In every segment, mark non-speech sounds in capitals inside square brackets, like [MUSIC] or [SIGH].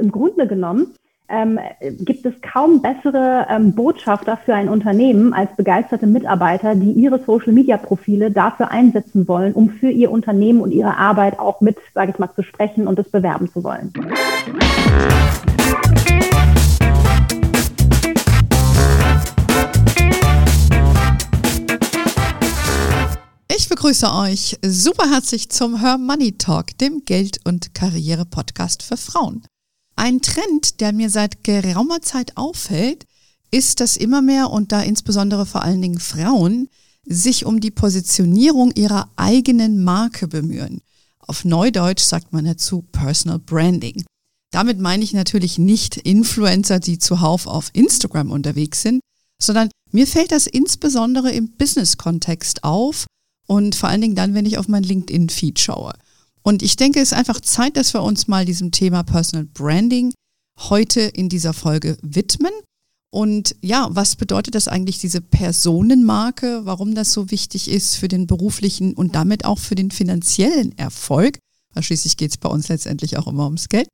Im Grunde genommen ähm, gibt es kaum bessere ähm, Botschafter für ein Unternehmen als begeisterte Mitarbeiter, die ihre Social-Media-Profile dafür einsetzen wollen, um für ihr Unternehmen und ihre Arbeit auch mit, sage ich mal, zu sprechen und es bewerben zu wollen. Ich begrüße euch super herzlich zum Her Money Talk, dem Geld- und Karriere-Podcast für Frauen. Ein Trend, der mir seit geraumer Zeit auffällt, ist, dass immer mehr und da insbesondere vor allen Dingen Frauen sich um die Positionierung ihrer eigenen Marke bemühen. Auf Neudeutsch sagt man dazu Personal Branding. Damit meine ich natürlich nicht Influencer, die zuhauf auf Instagram unterwegs sind, sondern mir fällt das insbesondere im Business-Kontext auf und vor allen Dingen dann, wenn ich auf mein LinkedIn-Feed schaue. Und ich denke, es ist einfach Zeit, dass wir uns mal diesem Thema Personal Branding heute in dieser Folge widmen. Und ja, was bedeutet das eigentlich, diese Personenmarke, warum das so wichtig ist für den beruflichen und damit auch für den finanziellen Erfolg? Weil schließlich geht es bei uns letztendlich auch immer ums Geld.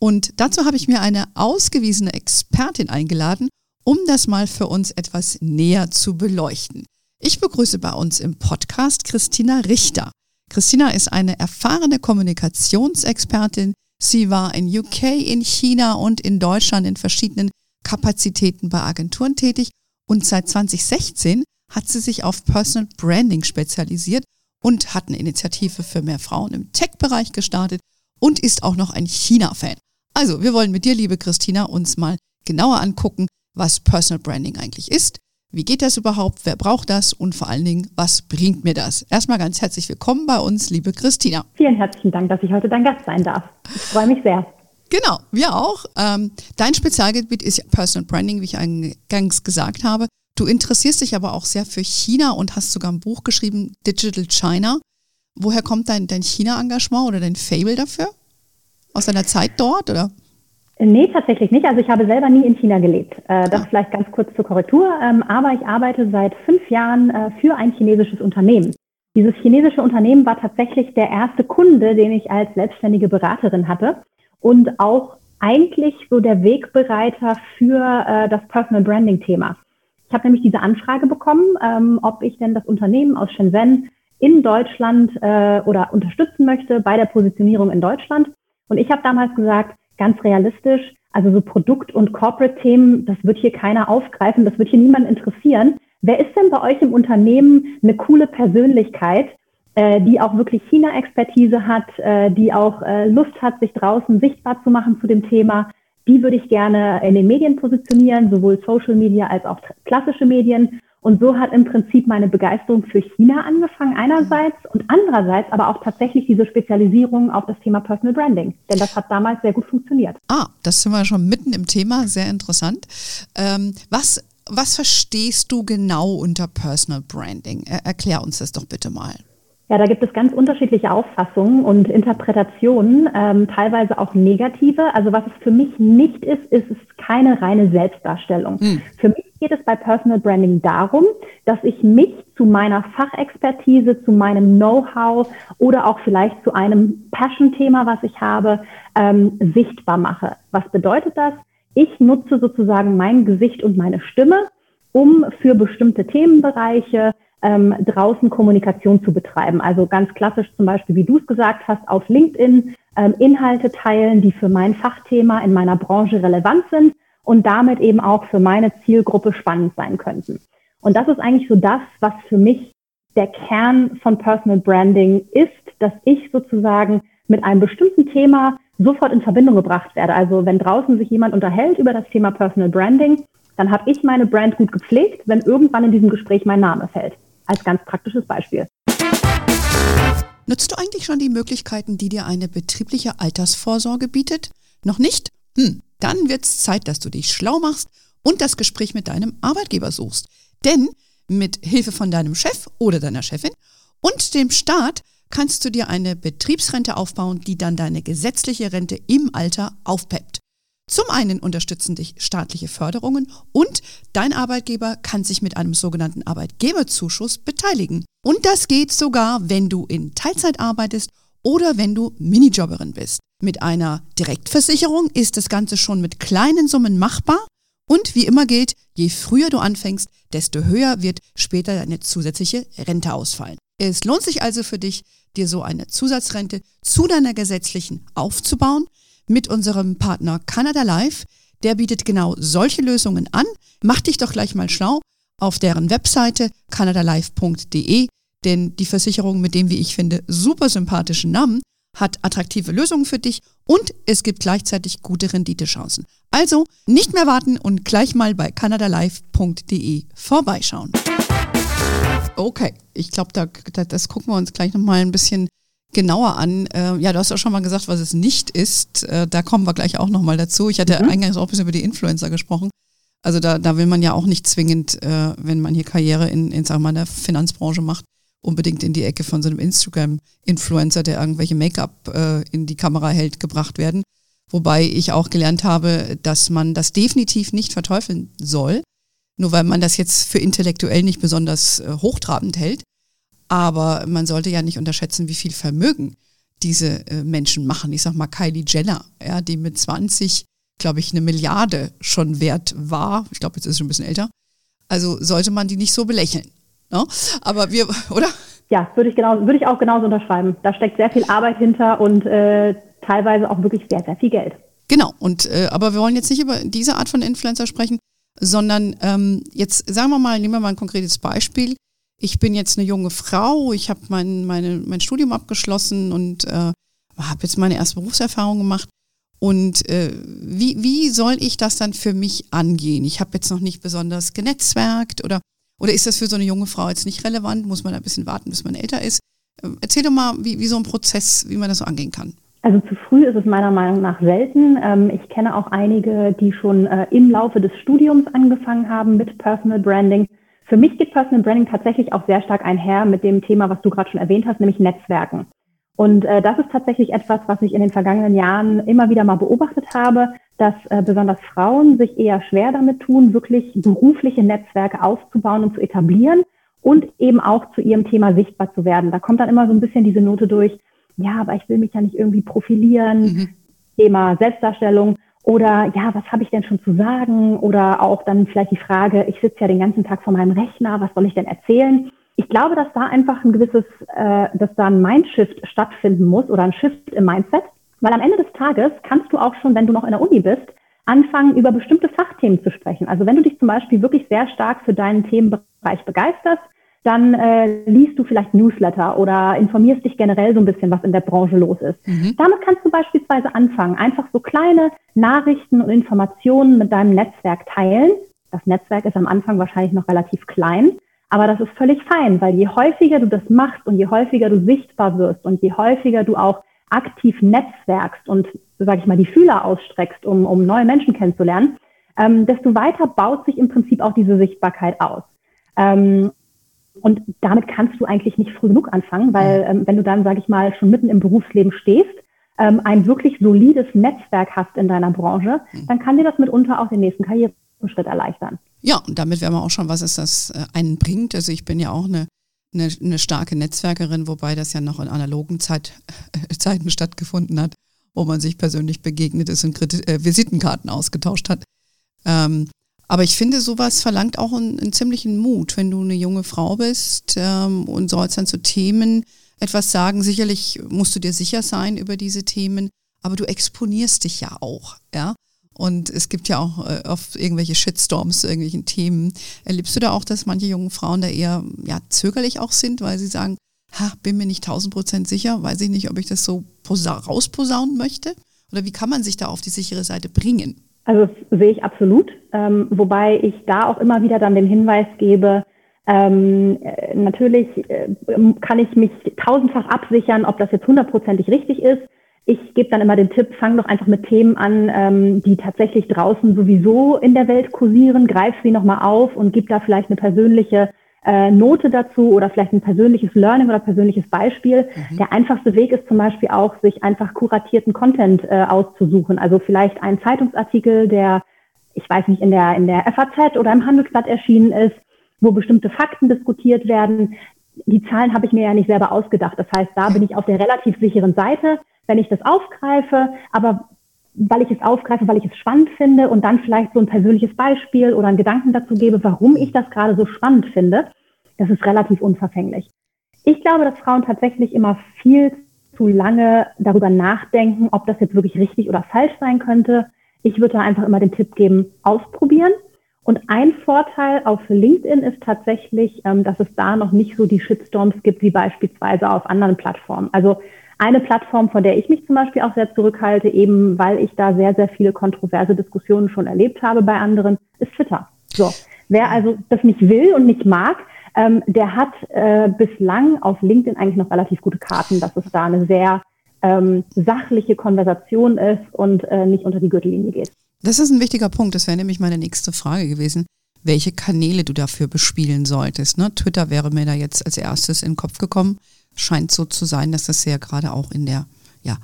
Und dazu habe ich mir eine ausgewiesene Expertin eingeladen, um das mal für uns etwas näher zu beleuchten. Ich begrüße bei uns im Podcast Christina Richter. Christina ist eine erfahrene Kommunikationsexpertin. Sie war in UK, in China und in Deutschland in verschiedenen Kapazitäten bei Agenturen tätig und seit 2016 hat sie sich auf Personal Branding spezialisiert und hat eine Initiative für mehr Frauen im Tech-Bereich gestartet und ist auch noch ein China-Fan. Also, wir wollen mit dir, liebe Christina, uns mal genauer angucken, was Personal Branding eigentlich ist, wie geht das überhaupt? Wer braucht das? Und vor allen Dingen, was bringt mir das? Erstmal ganz herzlich willkommen bei uns, liebe Christina. Vielen herzlichen Dank, dass ich heute dein Gast sein darf. Ich freue mich sehr. Genau, wir auch. Ähm, dein Spezialgebiet ist Personal Branding, wie ich eingangs gesagt habe. Du interessierst dich aber auch sehr für China und hast sogar ein Buch geschrieben, Digital China. Woher kommt dein, dein China-Engagement oder dein Fable dafür? Aus deiner Zeit dort oder? Nee, tatsächlich nicht. Also ich habe selber nie in China gelebt. Äh, das ah. vielleicht ganz kurz zur Korrektur. Ähm, aber ich arbeite seit fünf Jahren äh, für ein chinesisches Unternehmen. Dieses chinesische Unternehmen war tatsächlich der erste Kunde, den ich als selbstständige Beraterin hatte und auch eigentlich so der Wegbereiter für äh, das Personal Branding Thema. Ich habe nämlich diese Anfrage bekommen, ähm, ob ich denn das Unternehmen aus Shenzhen in Deutschland oder unterstützen möchte bei der Positionierung in Deutschland. Und ich habe damals gesagt, ganz realistisch, also so Produkt- und Corporate-Themen, das wird hier keiner aufgreifen, das wird hier niemand interessieren. Wer ist denn bei euch im Unternehmen eine coole Persönlichkeit, äh, die auch wirklich China-Expertise hat, äh, die auch äh, Lust hat, sich draußen sichtbar zu machen zu dem Thema? Die würde ich gerne in den Medien positionieren, sowohl Social Media als auch klassische Medien. Und so hat im Prinzip meine Begeisterung für China angefangen einerseits und andererseits aber auch tatsächlich diese Spezialisierung auf das Thema Personal Branding. Denn das hat damals sehr gut funktioniert. Ah, das sind wir schon mitten im Thema, sehr interessant. Ähm, was, was verstehst du genau unter Personal Branding? Er, erklär uns das doch bitte mal. Ja, da gibt es ganz unterschiedliche Auffassungen und Interpretationen, ähm, teilweise auch negative. Also was es für mich nicht ist, ist es keine reine Selbstdarstellung. Hm. Für mich geht es bei Personal Branding darum, dass ich mich zu meiner Fachexpertise, zu meinem Know-how oder auch vielleicht zu einem Passion-Thema, was ich habe, ähm, sichtbar mache. Was bedeutet das? Ich nutze sozusagen mein Gesicht und meine Stimme, um für bestimmte Themenbereiche ähm, draußen Kommunikation zu betreiben. Also ganz klassisch zum Beispiel, wie du es gesagt hast, auf LinkedIn ähm, Inhalte teilen, die für mein Fachthema in meiner Branche relevant sind und damit eben auch für meine Zielgruppe spannend sein könnten. Und das ist eigentlich so das, was für mich der Kern von Personal Branding ist, dass ich sozusagen mit einem bestimmten Thema sofort in Verbindung gebracht werde. Also wenn draußen sich jemand unterhält über das Thema Personal Branding, dann habe ich meine Brand gut gepflegt, wenn irgendwann in diesem Gespräch mein Name fällt als ganz praktisches Beispiel. Nutzt du eigentlich schon die Möglichkeiten, die dir eine betriebliche Altersvorsorge bietet? Noch nicht? Hm, dann wird es Zeit, dass du dich schlau machst und das Gespräch mit deinem Arbeitgeber suchst. Denn mit Hilfe von deinem Chef oder deiner Chefin und dem Staat kannst du dir eine Betriebsrente aufbauen, die dann deine gesetzliche Rente im Alter aufpeppt. Zum einen unterstützen dich staatliche Förderungen und dein Arbeitgeber kann sich mit einem sogenannten Arbeitgeberzuschuss beteiligen. Und das geht sogar, wenn du in Teilzeit arbeitest oder wenn du Minijobberin bist. Mit einer Direktversicherung ist das Ganze schon mit kleinen Summen machbar und wie immer gilt, je früher du anfängst, desto höher wird später deine zusätzliche Rente ausfallen. Es lohnt sich also für dich, dir so eine Zusatzrente zu deiner gesetzlichen aufzubauen mit unserem Partner Canada Life. Der bietet genau solche Lösungen an. Mach dich doch gleich mal schlau auf deren Webseite canadalife.de, denn die Versicherung mit dem, wie ich finde, super sympathischen Namen hat attraktive Lösungen für dich und es gibt gleichzeitig gute Renditechancen. Also nicht mehr warten und gleich mal bei canadalife.de vorbeischauen. Okay, ich glaube, da, da, das gucken wir uns gleich nochmal ein bisschen genauer an. Äh, ja, du hast auch schon mal gesagt, was es nicht ist. Äh, da kommen wir gleich auch nochmal dazu. Ich hatte mhm. eingangs auch ein bisschen über die Influencer gesprochen. Also da, da will man ja auch nicht zwingend, äh, wenn man hier Karriere in, in sagen wir mal, der Finanzbranche macht, unbedingt in die Ecke von so einem Instagram-Influencer, der irgendwelche Make-up äh, in die Kamera hält, gebracht werden. Wobei ich auch gelernt habe, dass man das definitiv nicht verteufeln soll, nur weil man das jetzt für intellektuell nicht besonders äh, hochtrabend hält. Aber man sollte ja nicht unterschätzen, wie viel Vermögen diese äh, Menschen machen. Ich sag mal Kylie Jenner, ja, die mit 20, glaube ich, eine Milliarde schon wert war. Ich glaube, jetzt ist sie schon ein bisschen älter. Also sollte man die nicht so belächeln. No? Ne? Aber wir, [LAUGHS] oder? Ja, würde ich, genau, würde ich auch genauso unterschreiben. Da steckt sehr viel Arbeit hinter und äh, teilweise auch wirklich sehr, sehr viel Geld. Genau, und äh, aber wir wollen jetzt nicht über diese Art von Influencer sprechen, sondern ähm, jetzt sagen wir mal, nehmen wir mal ein konkretes Beispiel. Ich bin jetzt eine junge Frau, ich habe mein, meine, mein Studium abgeschlossen und äh, habe jetzt meine erste Berufserfahrung gemacht. Und äh, wie, wie soll ich das dann für mich angehen? Ich habe jetzt noch nicht besonders genetzwerkt oder oder ist das für so eine junge Frau jetzt nicht relevant? Muss man ein bisschen warten, bis man älter ist? Ähm, erzähl doch mal, wie, wie so ein Prozess, wie man das so angehen kann. Also zu früh ist es meiner Meinung nach selten. Ähm, ich kenne auch einige, die schon äh, im Laufe des Studiums angefangen haben mit Personal Branding. Für mich geht Personal Branding tatsächlich auch sehr stark einher mit dem Thema, was du gerade schon erwähnt hast, nämlich Netzwerken. Und äh, das ist tatsächlich etwas, was ich in den vergangenen Jahren immer wieder mal beobachtet habe, dass äh, besonders Frauen sich eher schwer damit tun, wirklich berufliche Netzwerke aufzubauen und zu etablieren und eben auch zu ihrem Thema sichtbar zu werden. Da kommt dann immer so ein bisschen diese Note durch, ja, aber ich will mich ja nicht irgendwie profilieren, mhm. Thema Selbstdarstellung oder ja, was habe ich denn schon zu sagen? Oder auch dann vielleicht die Frage, ich sitze ja den ganzen Tag vor meinem Rechner, was soll ich denn erzählen? Ich glaube, dass da einfach ein gewisses, äh, dass da ein Mindshift stattfinden muss oder ein Shift im Mindset, weil am Ende des Tages kannst du auch schon, wenn du noch in der Uni bist, anfangen, über bestimmte Fachthemen zu sprechen. Also wenn du dich zum Beispiel wirklich sehr stark für deinen Themenbereich begeisterst, dann äh, liest du vielleicht Newsletter oder informierst dich generell so ein bisschen, was in der Branche los ist. Mhm. Damit kannst du beispielsweise anfangen, einfach so kleine Nachrichten und Informationen mit deinem Netzwerk teilen. Das Netzwerk ist am Anfang wahrscheinlich noch relativ klein, aber das ist völlig fein, weil je häufiger du das machst und je häufiger du sichtbar wirst und je häufiger du auch aktiv netzwerkst und, sage ich mal, die Fühler ausstreckst, um, um neue Menschen kennenzulernen, ähm, desto weiter baut sich im Prinzip auch diese Sichtbarkeit aus. Ähm, und damit kannst du eigentlich nicht früh genug anfangen, weil ähm, wenn du dann, sage ich mal, schon mitten im Berufsleben stehst, ähm, ein wirklich solides Netzwerk hast in deiner Branche, mhm. dann kann dir das mitunter auch den nächsten Karriereschritt erleichtern. Ja, und damit wären wir auch schon, was es das äh, einen bringt. Also ich bin ja auch eine eine, eine starke Netzwerkerin, wobei das ja noch in analogen Zeit, äh, Zeiten stattgefunden hat, wo man sich persönlich begegnet ist und Kredit, äh, Visitenkarten ausgetauscht hat. Ähm, aber ich finde, sowas verlangt auch einen, einen, ziemlichen Mut, wenn du eine junge Frau bist ähm, und sollst dann zu Themen etwas sagen. Sicherlich musst du dir sicher sein über diese Themen, aber du exponierst dich ja auch, ja. Und es gibt ja auch äh, oft irgendwelche Shitstorms zu irgendwelchen Themen. Erlebst du da auch, dass manche jungen Frauen da eher ja, zögerlich auch sind, weil sie sagen, ha, bin mir nicht tausend Prozent sicher, weiß ich nicht, ob ich das so rausposaunen möchte? Oder wie kann man sich da auf die sichere Seite bringen? Also das sehe ich absolut, ähm, wobei ich da auch immer wieder dann den Hinweis gebe, ähm, äh, natürlich äh, kann ich mich tausendfach absichern, ob das jetzt hundertprozentig richtig ist. Ich gebe dann immer den Tipp, fang doch einfach mit Themen an, ähm, die tatsächlich draußen sowieso in der Welt kursieren, greif sie nochmal auf und gib da vielleicht eine persönliche äh, Note dazu oder vielleicht ein persönliches Learning oder persönliches Beispiel. Mhm. Der einfachste Weg ist zum Beispiel auch, sich einfach kuratierten Content äh, auszusuchen. Also vielleicht ein Zeitungsartikel, der, ich weiß nicht, in der, in der FAZ oder im Handelsblatt erschienen ist, wo bestimmte Fakten diskutiert werden die Zahlen habe ich mir ja nicht selber ausgedacht. Das heißt, da bin ich auf der relativ sicheren Seite, wenn ich das aufgreife, aber weil ich es aufgreife, weil ich es spannend finde und dann vielleicht so ein persönliches Beispiel oder einen Gedanken dazu gebe, warum ich das gerade so spannend finde, das ist relativ unverfänglich. Ich glaube, dass Frauen tatsächlich immer viel zu lange darüber nachdenken, ob das jetzt wirklich richtig oder falsch sein könnte. Ich würde da einfach immer den Tipp geben, ausprobieren. Und ein Vorteil auf LinkedIn ist tatsächlich, ähm, dass es da noch nicht so die Shitstorms gibt wie beispielsweise auf anderen Plattformen. Also eine Plattform, von der ich mich zum Beispiel auch sehr zurückhalte, eben weil ich da sehr, sehr viele kontroverse Diskussionen schon erlebt habe bei anderen, ist Twitter. So. Wer also das nicht will und nicht mag, ähm, der hat äh, bislang auf LinkedIn eigentlich noch relativ gute Karten, dass es da eine sehr ähm, sachliche Konversation ist und äh, nicht unter die Gürtellinie geht. Das ist ein wichtiger Punkt. Das wäre nämlich meine nächste Frage gewesen, welche Kanäle du dafür bespielen solltest. Ne? Twitter wäre mir da jetzt als erstes in den Kopf gekommen. Scheint so zu sein, dass das ja gerade auch in der ja,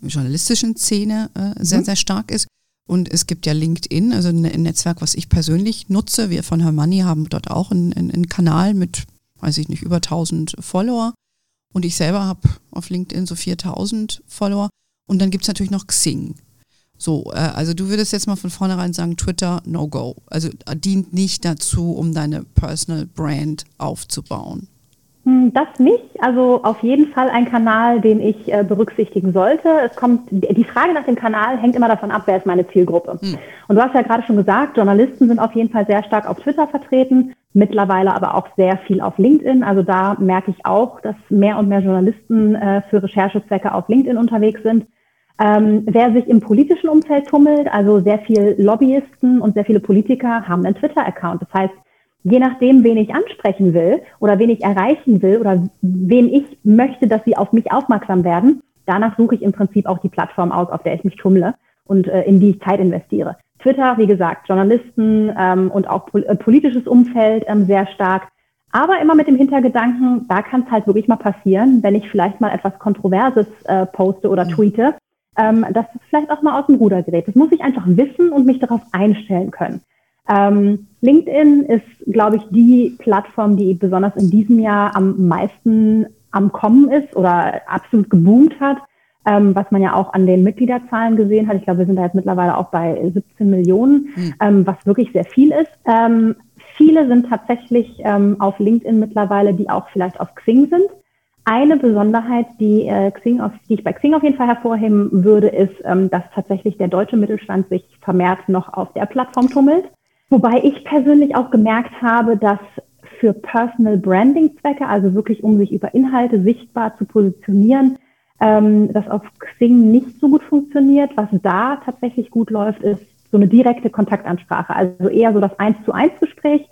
journalistischen Szene äh, sehr, mhm. sehr stark ist. Und es gibt ja LinkedIn, also ein Netzwerk, was ich persönlich nutze. Wir von Hermanni haben dort auch einen, einen Kanal mit, weiß ich nicht, über 1000 Follower. Und ich selber habe auf LinkedIn so 4000 Follower. Und dann gibt es natürlich noch Xing. So, äh, also du würdest jetzt mal von vornherein sagen, Twitter, no go. Also äh, dient nicht dazu, um deine Personal Brand aufzubauen. Hm, das nicht. Also auf jeden Fall ein Kanal, den ich äh, berücksichtigen sollte. Es kommt, die Frage nach dem Kanal hängt immer davon ab, wer ist meine Zielgruppe. Hm. Und du hast ja gerade schon gesagt, Journalisten sind auf jeden Fall sehr stark auf Twitter vertreten, mittlerweile aber auch sehr viel auf LinkedIn. Also da merke ich auch, dass mehr und mehr Journalisten äh, für Recherchezwecke auf LinkedIn unterwegs sind. Ähm, wer sich im politischen Umfeld tummelt, also sehr viele Lobbyisten und sehr viele Politiker haben einen Twitter-Account. Das heißt, je nachdem, wen ich ansprechen will oder wen ich erreichen will oder wen ich möchte, dass sie auf mich aufmerksam werden, danach suche ich im Prinzip auch die Plattform aus, auf der ich mich tummle und äh, in die ich Zeit investiere. Twitter, wie gesagt, Journalisten ähm, und auch pol äh, politisches Umfeld ähm, sehr stark. Aber immer mit dem Hintergedanken, da kann es halt wirklich mal passieren, wenn ich vielleicht mal etwas Kontroverses äh, poste oder tweete, ähm, dass es vielleicht auch mal aus dem Ruder gerät. Das muss ich einfach wissen und mich darauf einstellen können. Ähm, LinkedIn ist, glaube ich, die Plattform, die besonders in diesem Jahr am meisten am Kommen ist oder absolut geboomt hat, ähm, was man ja auch an den Mitgliederzahlen gesehen hat. Ich glaube, wir sind da jetzt mittlerweile auch bei 17 Millionen, mhm. ähm, was wirklich sehr viel ist. Ähm, viele sind tatsächlich ähm, auf LinkedIn mittlerweile, die auch vielleicht auf Xing sind. Eine Besonderheit, die, äh, Xing auf, die ich bei Xing auf jeden Fall hervorheben würde, ist, ähm, dass tatsächlich der deutsche Mittelstand sich vermehrt noch auf der Plattform tummelt. Wobei ich persönlich auch gemerkt habe, dass für Personal Branding Zwecke, also wirklich um sich über Inhalte sichtbar zu positionieren, ähm, das auf Xing nicht so gut funktioniert. Was da tatsächlich gut läuft, ist so eine direkte Kontaktansprache, also eher so das Eins zu eins Gespräch.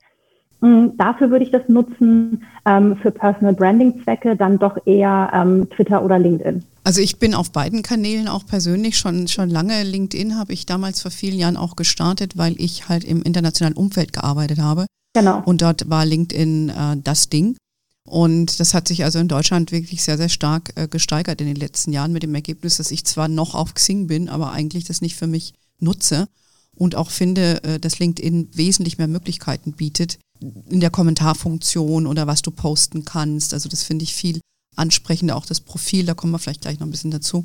Mm, dafür würde ich das nutzen, ähm, für Personal Branding Zwecke dann doch eher ähm, Twitter oder LinkedIn. Also ich bin auf beiden Kanälen auch persönlich schon, schon lange. LinkedIn habe ich damals vor vielen Jahren auch gestartet, weil ich halt im internationalen Umfeld gearbeitet habe. Genau. Und dort war LinkedIn äh, das Ding. Und das hat sich also in Deutschland wirklich sehr, sehr stark äh, gesteigert in den letzten Jahren mit dem Ergebnis, dass ich zwar noch auf Xing bin, aber eigentlich das nicht für mich nutze und auch finde, äh, dass LinkedIn wesentlich mehr Möglichkeiten bietet in der Kommentarfunktion oder was du posten kannst. Also das finde ich viel ansprechender, auch das Profil, da kommen wir vielleicht gleich noch ein bisschen dazu.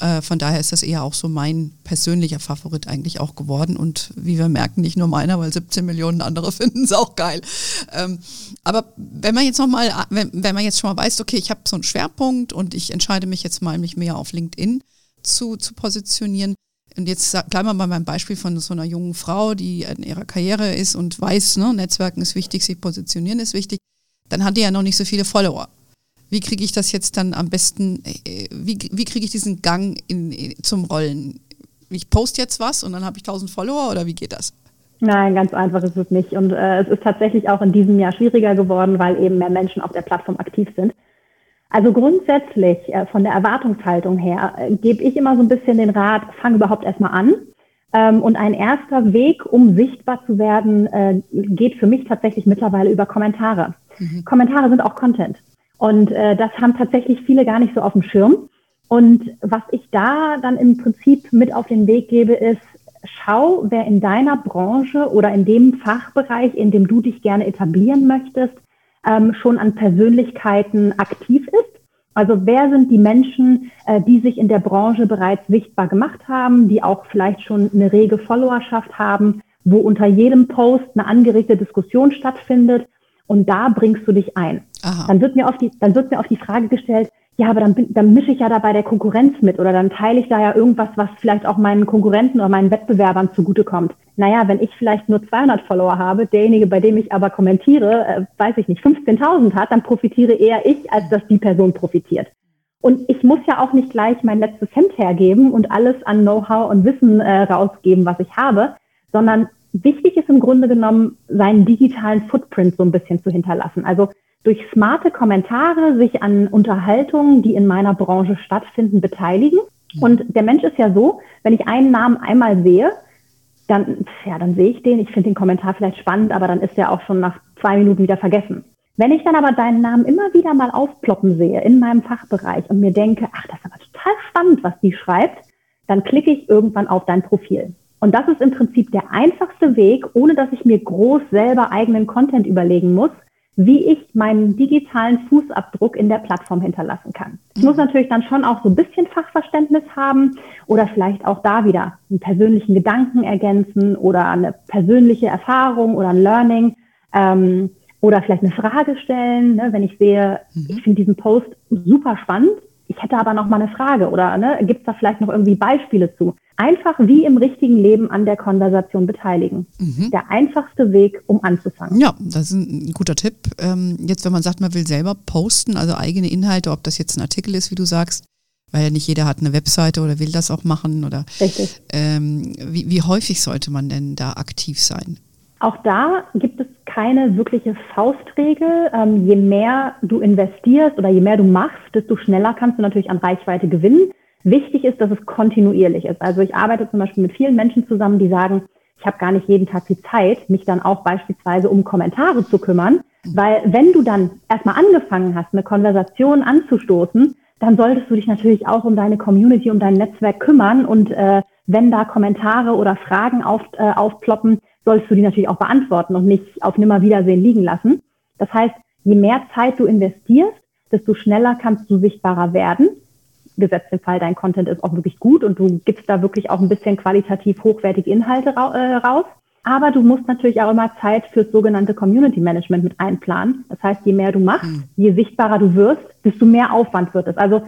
Äh, von daher ist das eher auch so mein persönlicher Favorit eigentlich auch geworden und wie wir merken, nicht nur meiner, weil 17 Millionen andere [LAUGHS] finden es auch geil. Ähm, aber wenn man jetzt noch mal, wenn, wenn man jetzt schon mal weiß, okay, ich habe so einen Schwerpunkt und ich entscheide mich jetzt mal, mich mehr auf LinkedIn zu, zu positionieren, und jetzt bleiben wir bei meinem Beispiel von so einer jungen Frau, die in ihrer Karriere ist und weiß, ne, Netzwerken ist wichtig, sich positionieren ist wichtig, dann hat die ja noch nicht so viele Follower wie kriege ich das jetzt dann am besten, äh, wie, wie kriege ich diesen Gang in, zum Rollen? Ich poste jetzt was und dann habe ich 1000 Follower oder wie geht das? Nein, ganz einfach ist es nicht. Und äh, es ist tatsächlich auch in diesem Jahr schwieriger geworden, weil eben mehr Menschen auf der Plattform aktiv sind. Also grundsätzlich äh, von der Erwartungshaltung her äh, gebe ich immer so ein bisschen den Rat, fang überhaupt erstmal an. Ähm, und ein erster Weg, um sichtbar zu werden, äh, geht für mich tatsächlich mittlerweile über Kommentare. Mhm. Kommentare sind auch Content. Und äh, das haben tatsächlich viele gar nicht so auf dem Schirm. Und was ich da dann im Prinzip mit auf den Weg gebe, ist, schau, wer in deiner Branche oder in dem Fachbereich, in dem du dich gerne etablieren möchtest, ähm, schon an Persönlichkeiten aktiv ist. Also wer sind die Menschen, äh, die sich in der Branche bereits sichtbar gemacht haben, die auch vielleicht schon eine rege Followerschaft haben, wo unter jedem Post eine angeregte Diskussion stattfindet und da bringst du dich ein. Aha. Dann wird mir auf die, dann wird mir auf die Frage gestellt, ja, aber dann, dann mische ich ja da bei der Konkurrenz mit oder dann teile ich da ja irgendwas, was vielleicht auch meinen Konkurrenten oder meinen Wettbewerbern zugutekommt. Naja, wenn ich vielleicht nur 200 Follower habe, derjenige, bei dem ich aber kommentiere, äh, weiß ich nicht, 15.000 hat, dann profitiere eher ich, als dass die Person profitiert. Und ich muss ja auch nicht gleich mein letztes Hemd hergeben und alles an Know-how und Wissen äh, rausgeben, was ich habe, sondern wichtig ist im Grunde genommen, seinen digitalen Footprint so ein bisschen zu hinterlassen. Also durch smarte Kommentare sich an Unterhaltungen, die in meiner Branche stattfinden, beteiligen. Und der Mensch ist ja so, wenn ich einen Namen einmal sehe, dann, ja, dann sehe ich den, ich finde den Kommentar vielleicht spannend, aber dann ist er auch schon nach zwei Minuten wieder vergessen. Wenn ich dann aber deinen Namen immer wieder mal aufploppen sehe in meinem Fachbereich und mir denke, ach, das ist aber total spannend, was die schreibt, dann klicke ich irgendwann auf dein Profil. Und das ist im Prinzip der einfachste Weg, ohne dass ich mir groß selber eigenen Content überlegen muss, wie ich meinen digitalen Fußabdruck in der Plattform hinterlassen kann. Ich muss mhm. natürlich dann schon auch so ein bisschen Fachverständnis haben oder vielleicht auch da wieder einen persönlichen Gedanken ergänzen oder eine persönliche Erfahrung oder ein Learning ähm, oder vielleicht eine Frage stellen, ne, wenn ich sehe, mhm. ich finde diesen Post super spannend, ich hätte aber noch mal eine Frage oder ne, gibt es da vielleicht noch irgendwie Beispiele zu? Einfach wie im richtigen Leben an der Konversation beteiligen. Mhm. Der einfachste Weg, um anzufangen. Ja, das ist ein guter Tipp. Ähm, jetzt, wenn man sagt, man will selber posten, also eigene Inhalte, ob das jetzt ein Artikel ist, wie du sagst, weil ja nicht jeder hat eine Webseite oder will das auch machen oder Richtig. Ähm, wie, wie häufig sollte man denn da aktiv sein? Auch da gibt es keine wirkliche Faustregel. Ähm, je mehr du investierst oder je mehr du machst, desto schneller kannst du natürlich an Reichweite gewinnen. Wichtig ist, dass es kontinuierlich ist. Also ich arbeite zum Beispiel mit vielen Menschen zusammen, die sagen, ich habe gar nicht jeden Tag die Zeit, mich dann auch beispielsweise um Kommentare zu kümmern. Weil wenn du dann erstmal angefangen hast, eine Konversation anzustoßen, dann solltest du dich natürlich auch um deine Community, um dein Netzwerk kümmern. Und äh, wenn da Kommentare oder Fragen auf, äh, aufploppen, sollst du die natürlich auch beantworten und nicht auf Nimmerwiedersehen liegen lassen. Das heißt, je mehr Zeit du investierst, desto schneller kannst du sichtbarer werden. Gesetzt im Fall, dein Content ist auch wirklich gut und du gibst da wirklich auch ein bisschen qualitativ hochwertige Inhalte äh, raus. Aber du musst natürlich auch immer Zeit fürs sogenannte Community Management mit einplanen. Das heißt, je mehr du machst, mhm. je sichtbarer du wirst, desto mehr Aufwand wird es. Also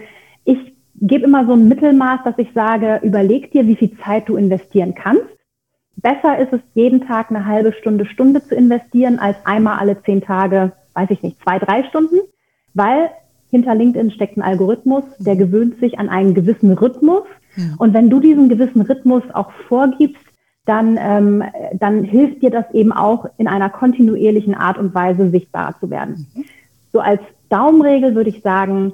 ich gebe immer so ein Mittelmaß, dass ich sage, überleg dir, wie viel Zeit du investieren kannst besser ist es, jeden Tag eine halbe Stunde, Stunde zu investieren, als einmal alle zehn Tage, weiß ich nicht, zwei, drei Stunden, weil hinter LinkedIn steckt ein Algorithmus, der mhm. gewöhnt sich an einen gewissen Rhythmus. Ja. Und wenn du diesen gewissen Rhythmus auch vorgibst, dann, ähm, dann hilft dir das eben auch in einer kontinuierlichen Art und Weise sichtbarer zu werden. Mhm. So als Daumenregel würde ich sagen,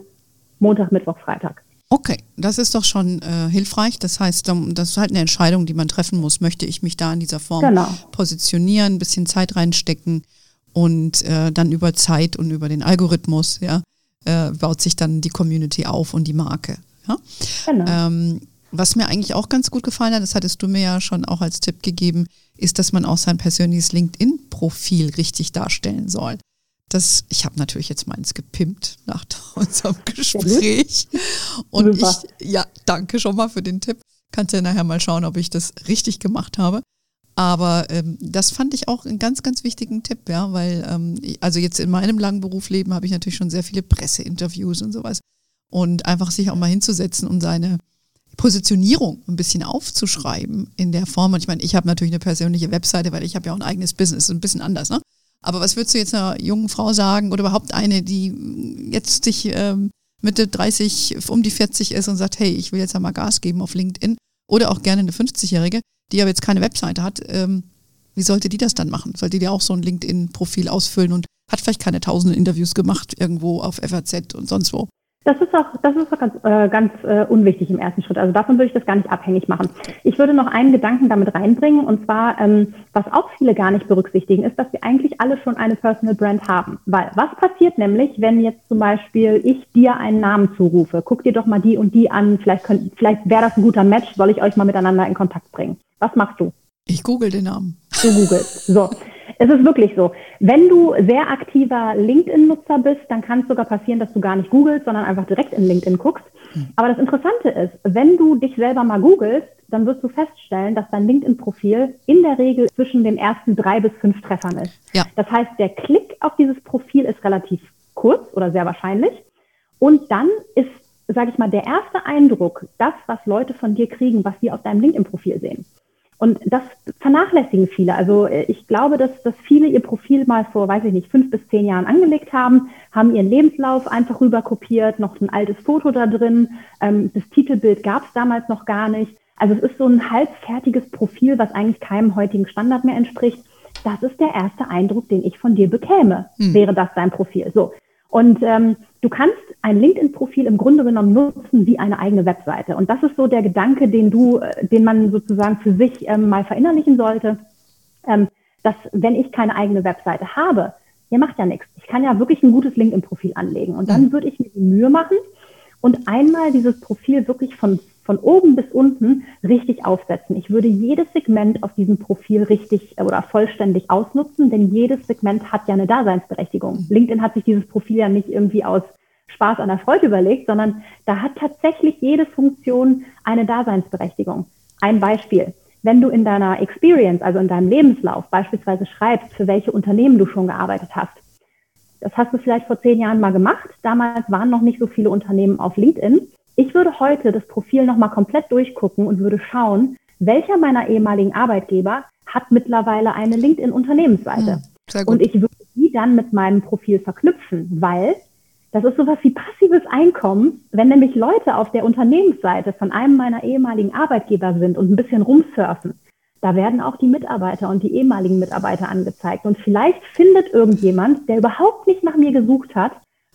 Montag, Mittwoch, Freitag. Okay, das ist doch schon äh, hilfreich. Das heißt, das ist halt eine Entscheidung, die man treffen muss. Möchte ich mich da in dieser Form genau. positionieren, ein bisschen Zeit reinstecken und äh, dann über Zeit und über den Algorithmus, ja, äh, baut sich dann die Community auf und die Marke. Ja? Genau. Ähm, was mir eigentlich auch ganz gut gefallen hat, das hattest du mir ja schon auch als Tipp gegeben, ist, dass man auch sein persönliches LinkedIn-Profil richtig darstellen soll. Das, ich habe natürlich jetzt meins gepimpt nach [LAUGHS] unserem Gespräch. Und ich, ja, danke schon mal für den Tipp. Kannst ja nachher mal schauen, ob ich das richtig gemacht habe. Aber ähm, das fand ich auch einen ganz, ganz wichtigen Tipp, ja, weil, ähm, also jetzt in meinem langen Berufsleben habe ich natürlich schon sehr viele Presseinterviews und sowas. Und einfach sich auch mal hinzusetzen und seine Positionierung ein bisschen aufzuschreiben in der Form. Und ich meine, ich habe natürlich eine persönliche Webseite, weil ich habe ja auch ein eigenes Business, ein bisschen anders, ne? Aber was würdest du jetzt einer jungen Frau sagen oder überhaupt eine, die jetzt sich ähm, Mitte 30, um die 40 ist und sagt, hey, ich will jetzt einmal Gas geben auf LinkedIn oder auch gerne eine 50-Jährige, die aber jetzt keine Webseite hat, ähm, wie sollte die das dann machen? Sollte die auch so ein LinkedIn-Profil ausfüllen und hat vielleicht keine tausende Interviews gemacht irgendwo auf FAZ und sonst wo? Das ist auch, das ist auch ganz, äh, ganz äh, unwichtig im ersten Schritt. Also davon würde ich das gar nicht abhängig machen. Ich würde noch einen Gedanken damit reinbringen und zwar, ähm, was auch viele gar nicht berücksichtigen, ist, dass wir eigentlich alle schon eine Personal Brand haben. Weil was passiert nämlich, wenn jetzt zum Beispiel ich dir einen Namen zurufe? Guck dir doch mal die und die an. Vielleicht, könnt, vielleicht wäre das ein guter Match. Soll ich euch mal miteinander in Kontakt bringen? Was machst du? Ich google den Namen. Du googelst. So. Es ist wirklich so. Wenn du sehr aktiver LinkedIn-Nutzer bist, dann kann es sogar passieren, dass du gar nicht googelst, sondern einfach direkt in LinkedIn guckst. Hm. Aber das Interessante ist, wenn du dich selber mal googelst, dann wirst du feststellen, dass dein LinkedIn-Profil in der Regel zwischen den ersten drei bis fünf Treffern ist. Ja. Das heißt, der Klick auf dieses Profil ist relativ kurz oder sehr wahrscheinlich. Und dann ist, sage ich mal, der erste Eindruck das, was Leute von dir kriegen, was sie auf deinem LinkedIn-Profil sehen. Und das vernachlässigen viele. Also äh, ich glaube, dass, dass viele ihr Profil mal vor, weiß ich nicht, fünf bis zehn Jahren angelegt haben, haben ihren Lebenslauf einfach rüber kopiert, noch ein altes Foto da drin. Ähm, das Titelbild gab es damals noch gar nicht. Also es ist so ein halbfertiges Profil, was eigentlich keinem heutigen Standard mehr entspricht. Das ist der erste Eindruck, den ich von dir bekäme, hm. wäre das dein Profil. So. Und ähm, du kannst ein LinkedIn-Profil im Grunde genommen nutzen wie eine eigene Webseite. Und das ist so der Gedanke, den du, äh, den man sozusagen für sich ähm, mal verinnerlichen sollte, ähm, dass wenn ich keine eigene Webseite habe, ihr macht ja nichts. Ich kann ja wirklich ein gutes LinkedIn-Profil anlegen. Und dann würde ich mir die Mühe machen und einmal dieses Profil wirklich von von oben bis unten richtig aufsetzen. Ich würde jedes Segment auf diesem Profil richtig äh, oder vollständig ausnutzen, denn jedes Segment hat ja eine Daseinsberechtigung. LinkedIn hat sich dieses Profil ja nicht irgendwie aus Spaß an der Freude überlegt, sondern da hat tatsächlich jede Funktion eine Daseinsberechtigung. Ein Beispiel. Wenn du in deiner Experience, also in deinem Lebenslauf beispielsweise schreibst, für welche Unternehmen du schon gearbeitet hast, das hast du vielleicht vor zehn Jahren mal gemacht. Damals waren noch nicht so viele Unternehmen auf LinkedIn. Ich würde heute das Profil nochmal komplett durchgucken und würde schauen, welcher meiner ehemaligen Arbeitgeber hat mittlerweile eine LinkedIn-Unternehmensseite. Hm, und ich würde die dann mit meinem Profil verknüpfen, weil das ist sowas wie passives Einkommen, wenn nämlich Leute auf der Unternehmensseite von einem meiner ehemaligen Arbeitgeber sind und ein bisschen rumsurfen. Da werden auch die Mitarbeiter und die ehemaligen Mitarbeiter angezeigt. Und vielleicht findet irgendjemand, der überhaupt nicht nach mir gesucht hat,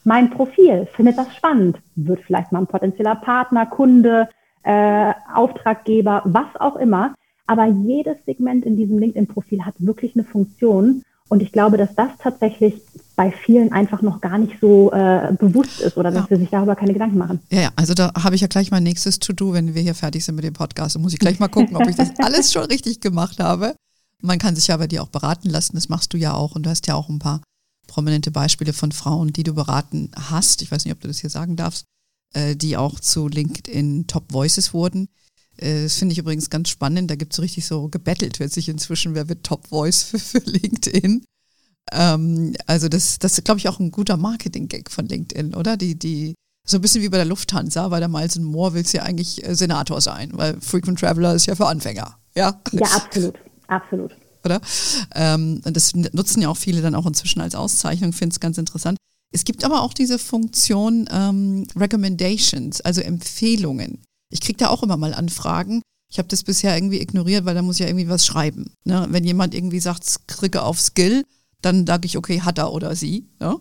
mein Profil, findet das spannend, wird vielleicht mal ein potenzieller Partner, Kunde, äh, Auftraggeber, was auch immer. Aber jedes Segment in diesem LinkedIn-Profil hat wirklich eine Funktion. Und ich glaube, dass das tatsächlich bei vielen einfach noch gar nicht so äh, bewusst ist oder dass ja. wir sich darüber keine Gedanken machen. Ja, ja, also da habe ich ja gleich mein nächstes To-Do, wenn wir hier fertig sind mit dem Podcast. Da muss ich gleich mal gucken, ob ich das [LAUGHS] alles schon richtig gemacht habe. Man kann sich ja bei dir auch beraten lassen, das machst du ja auch und du hast ja auch ein paar prominente Beispiele von Frauen, die du beraten hast. Ich weiß nicht, ob du das hier sagen darfst, äh, die auch zu LinkedIn Top Voices wurden. Äh, das finde ich übrigens ganz spannend. Da gibt es richtig so gebettelt, wird sich inzwischen, wer wird Top Voice für, für LinkedIn. Ähm, also das, das ist, glaube ich, auch ein guter Marketing-Gag von LinkedIn, oder? Die, die, so ein bisschen wie bei der Lufthansa, weil der Miles Moore will ja eigentlich äh, Senator sein, weil Frequent Traveler ist ja für Anfänger. Ja, ja absolut, absolut oder? Ähm, das nutzen ja auch viele dann auch inzwischen als Auszeichnung, finde es ganz interessant. Es gibt aber auch diese Funktion ähm, Recommendations, also Empfehlungen. Ich kriege da auch immer mal Anfragen. Ich habe das bisher irgendwie ignoriert, weil da muss ich ja irgendwie was schreiben. Ne? Wenn jemand irgendwie sagt, klicke auf Skill, dann sage ich, okay, hat er oder sie. Ne?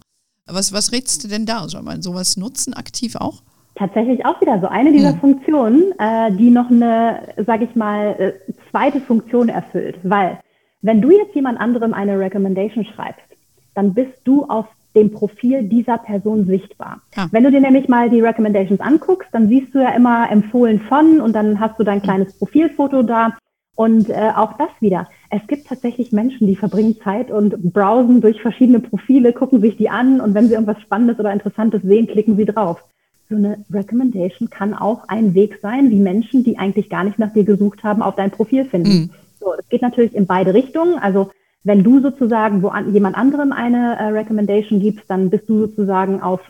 Was, was rätst du denn da? Soll man sowas nutzen, aktiv auch? Tatsächlich auch wieder so eine dieser hm. Funktionen, äh, die noch eine, sage ich mal, äh, zweite Funktion erfüllt. Weil wenn du jetzt jemand anderem eine Recommendation schreibst, dann bist du auf dem Profil dieser Person sichtbar. Ah. Wenn du dir nämlich mal die Recommendations anguckst, dann siehst du ja immer empfohlen von und dann hast du dein kleines Profilfoto da. Und äh, auch das wieder. Es gibt tatsächlich Menschen, die verbringen Zeit und browsen durch verschiedene Profile, gucken sich die an und wenn sie irgendwas Spannendes oder Interessantes sehen, klicken sie drauf. So eine Recommendation kann auch ein Weg sein, wie Menschen, die eigentlich gar nicht nach dir gesucht haben, auf dein Profil finden. Mhm. So, das geht natürlich in beide Richtungen. Also wenn du sozusagen wo an, jemand anderem eine äh, Recommendation gibst, dann bist du sozusagen auf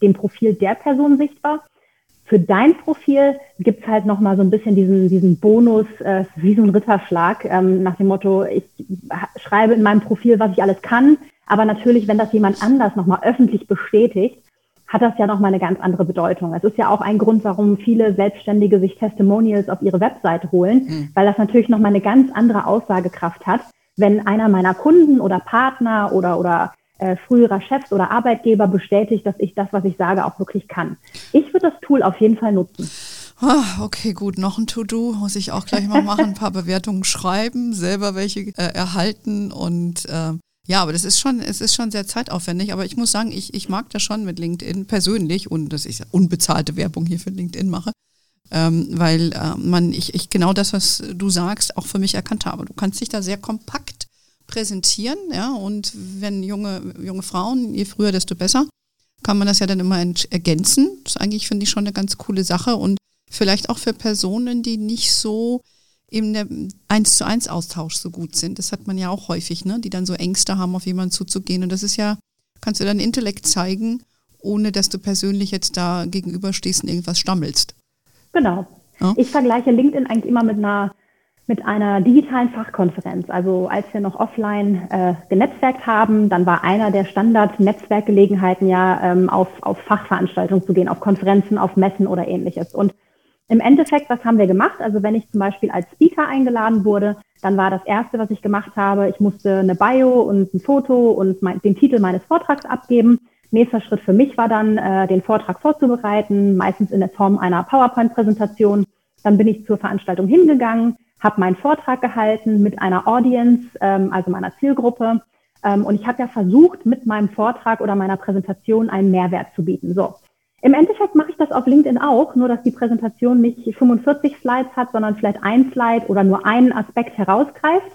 dem Profil der Person sichtbar. Für dein Profil gibt's halt nochmal so ein bisschen diesen, diesen Bonus, äh, wie so ein Ritterschlag, ähm, nach dem Motto, ich schreibe in meinem Profil, was ich alles kann. Aber natürlich, wenn das jemand anders nochmal öffentlich bestätigt, hat das ja nochmal eine ganz andere Bedeutung. Es ist ja auch ein Grund, warum viele Selbstständige sich Testimonials auf ihre Webseite holen, mhm. weil das natürlich nochmal eine ganz andere Aussagekraft hat, wenn einer meiner Kunden oder Partner oder, oder äh, früherer Chefs oder Arbeitgeber bestätigt, dass ich das, was ich sage, auch wirklich kann. Ich würde das Tool auf jeden Fall nutzen. Ah, okay, gut, noch ein To-Do muss ich auch gleich mal machen, ein paar [LAUGHS] Bewertungen schreiben, selber welche äh, erhalten und äh, ja, aber das ist schon, es ist schon sehr zeitaufwendig. Aber ich muss sagen, ich, ich mag das schon mit LinkedIn persönlich und dass ich unbezahlte Werbung hier für LinkedIn mache. Ähm, weil äh, man, ich, ich genau das, was du sagst, auch für mich erkannt habe. Du kannst dich da sehr kompakt präsentieren, ja, und wenn junge, junge Frauen, je früher, desto besser, kann man das ja dann immer ergänzen. Das ist eigentlich, finde ich, schon eine ganz coole Sache und vielleicht auch für Personen, die nicht so im eins zu eins Austausch so gut sind. Das hat man ja auch häufig, ne? die dann so Ängste haben, auf jemanden zuzugehen. Und das ist ja, kannst du dann Intellekt zeigen, ohne dass du persönlich jetzt da gegenüberstehst und irgendwas stammelst. Genau. Ja? Ich vergleiche LinkedIn eigentlich immer mit einer mit einer digitalen Fachkonferenz. Also als wir noch offline äh, genetzwerkt haben, dann war einer der Standard-Netzwerkgelegenheiten ja ähm, auf, auf Fachveranstaltungen zu gehen, auf Konferenzen, auf Messen oder ähnliches. Und im Endeffekt, was haben wir gemacht? Also wenn ich zum Beispiel als Speaker eingeladen wurde, dann war das Erste, was ich gemacht habe, ich musste eine Bio und ein Foto und mein, den Titel meines Vortrags abgeben. Nächster Schritt für mich war dann, äh, den Vortrag vorzubereiten, meistens in der Form einer PowerPoint-Präsentation. Dann bin ich zur Veranstaltung hingegangen, habe meinen Vortrag gehalten mit einer Audience, ähm, also meiner Zielgruppe. Ähm, und ich habe ja versucht, mit meinem Vortrag oder meiner Präsentation einen Mehrwert zu bieten. So. Im Endeffekt mache ich das auf LinkedIn auch, nur dass die Präsentation nicht 45 Slides hat, sondern vielleicht ein Slide oder nur einen Aspekt herausgreift.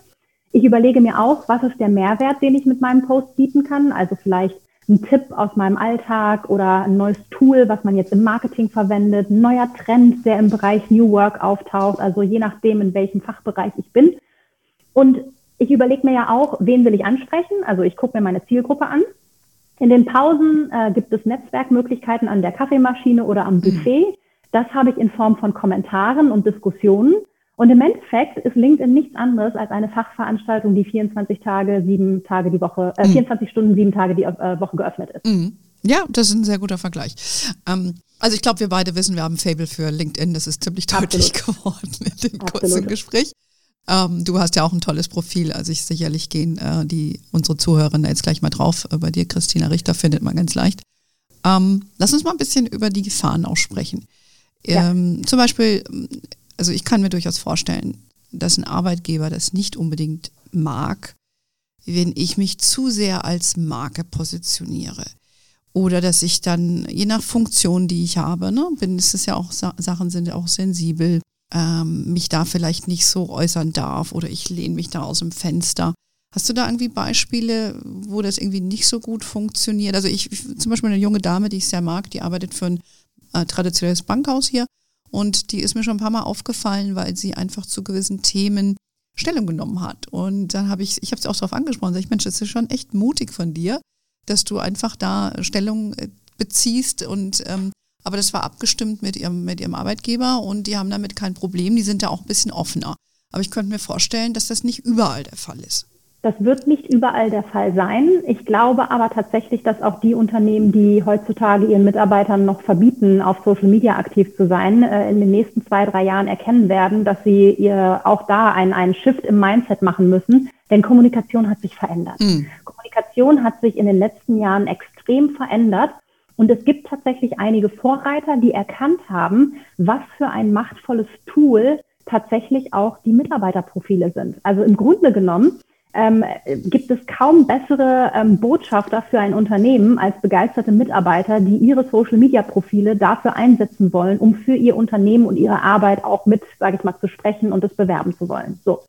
Ich überlege mir auch, was ist der Mehrwert, den ich mit meinem Post bieten kann. Also vielleicht ein Tipp aus meinem Alltag oder ein neues Tool, was man jetzt im Marketing verwendet, ein neuer Trend, der im Bereich New Work auftaucht, also je nachdem, in welchem Fachbereich ich bin. Und ich überlege mir ja auch, wen will ich ansprechen. Also ich gucke mir meine Zielgruppe an in den Pausen äh, gibt es Netzwerkmöglichkeiten an der Kaffeemaschine oder am Buffet. Das habe ich in Form von Kommentaren und Diskussionen. Und im Endeffekt ist LinkedIn nichts anderes als eine Fachveranstaltung, die 24 Tage, sieben Tage die Woche, äh, 24 mhm. Stunden, sieben Tage die äh, Woche geöffnet ist. Mhm. Ja, das ist ein sehr guter Vergleich. Ähm, also ich glaube, wir beide wissen, wir haben ein Fable für LinkedIn. Das ist ziemlich deutlich Absolut. [LAUGHS] geworden in dem Absolut. kurzen Gespräch. Ähm, du hast ja auch ein tolles Profil. Also ich sicherlich gehen äh, die unsere Zuhörerinnen jetzt gleich mal drauf. Äh, bei dir, Christina Richter, findet man ganz leicht. Ähm, lass uns mal ein bisschen über die Gefahren auch sprechen. Ähm, ja. Zum Beispiel, also ich kann mir durchaus vorstellen, dass ein Arbeitgeber das nicht unbedingt mag, wenn ich mich zu sehr als Marke positioniere. Oder dass ich dann, je nach Funktion, die ich habe, ne, bin, ist es ja auch, Sachen sind ja auch sensibel, ähm, mich da vielleicht nicht so äußern darf oder ich lehne mich da aus dem Fenster. Hast du da irgendwie Beispiele, wo das irgendwie nicht so gut funktioniert? Also ich, zum Beispiel eine junge Dame, die ich sehr mag, die arbeitet für ein äh, traditionelles Bankhaus hier und die ist mir schon ein paar Mal aufgefallen, weil sie einfach zu gewissen Themen Stellung genommen hat. Und dann habe ich, ich habe sie auch darauf angesprochen, sag ich, Mensch, das ist schon echt mutig von dir, dass du einfach da Stellung äh, beziehst und ähm, aber das war abgestimmt mit ihrem, mit ihrem Arbeitgeber und die haben damit kein Problem, die sind da auch ein bisschen offener. Aber ich könnte mir vorstellen, dass das nicht überall der Fall ist. Das wird nicht überall der Fall sein. Ich glaube aber tatsächlich, dass auch die Unternehmen, die heutzutage ihren Mitarbeitern noch verbieten, auf Social Media aktiv zu sein, äh, in den nächsten zwei, drei Jahren erkennen werden, dass sie ihr auch da einen, einen Shift im Mindset machen müssen. Denn Kommunikation hat sich verändert. Mhm. Kommunikation hat sich in den letzten Jahren extrem verändert. Und es gibt tatsächlich einige Vorreiter, die erkannt haben, was für ein machtvolles Tool tatsächlich auch die Mitarbeiterprofile sind. Also im Grunde genommen ähm, gibt es kaum bessere ähm, Botschafter für ein Unternehmen als begeisterte Mitarbeiter, die ihre Social-Media-Profile dafür einsetzen wollen, um für ihr Unternehmen und ihre Arbeit auch mit, sage ich mal, zu sprechen und es bewerben zu wollen. So.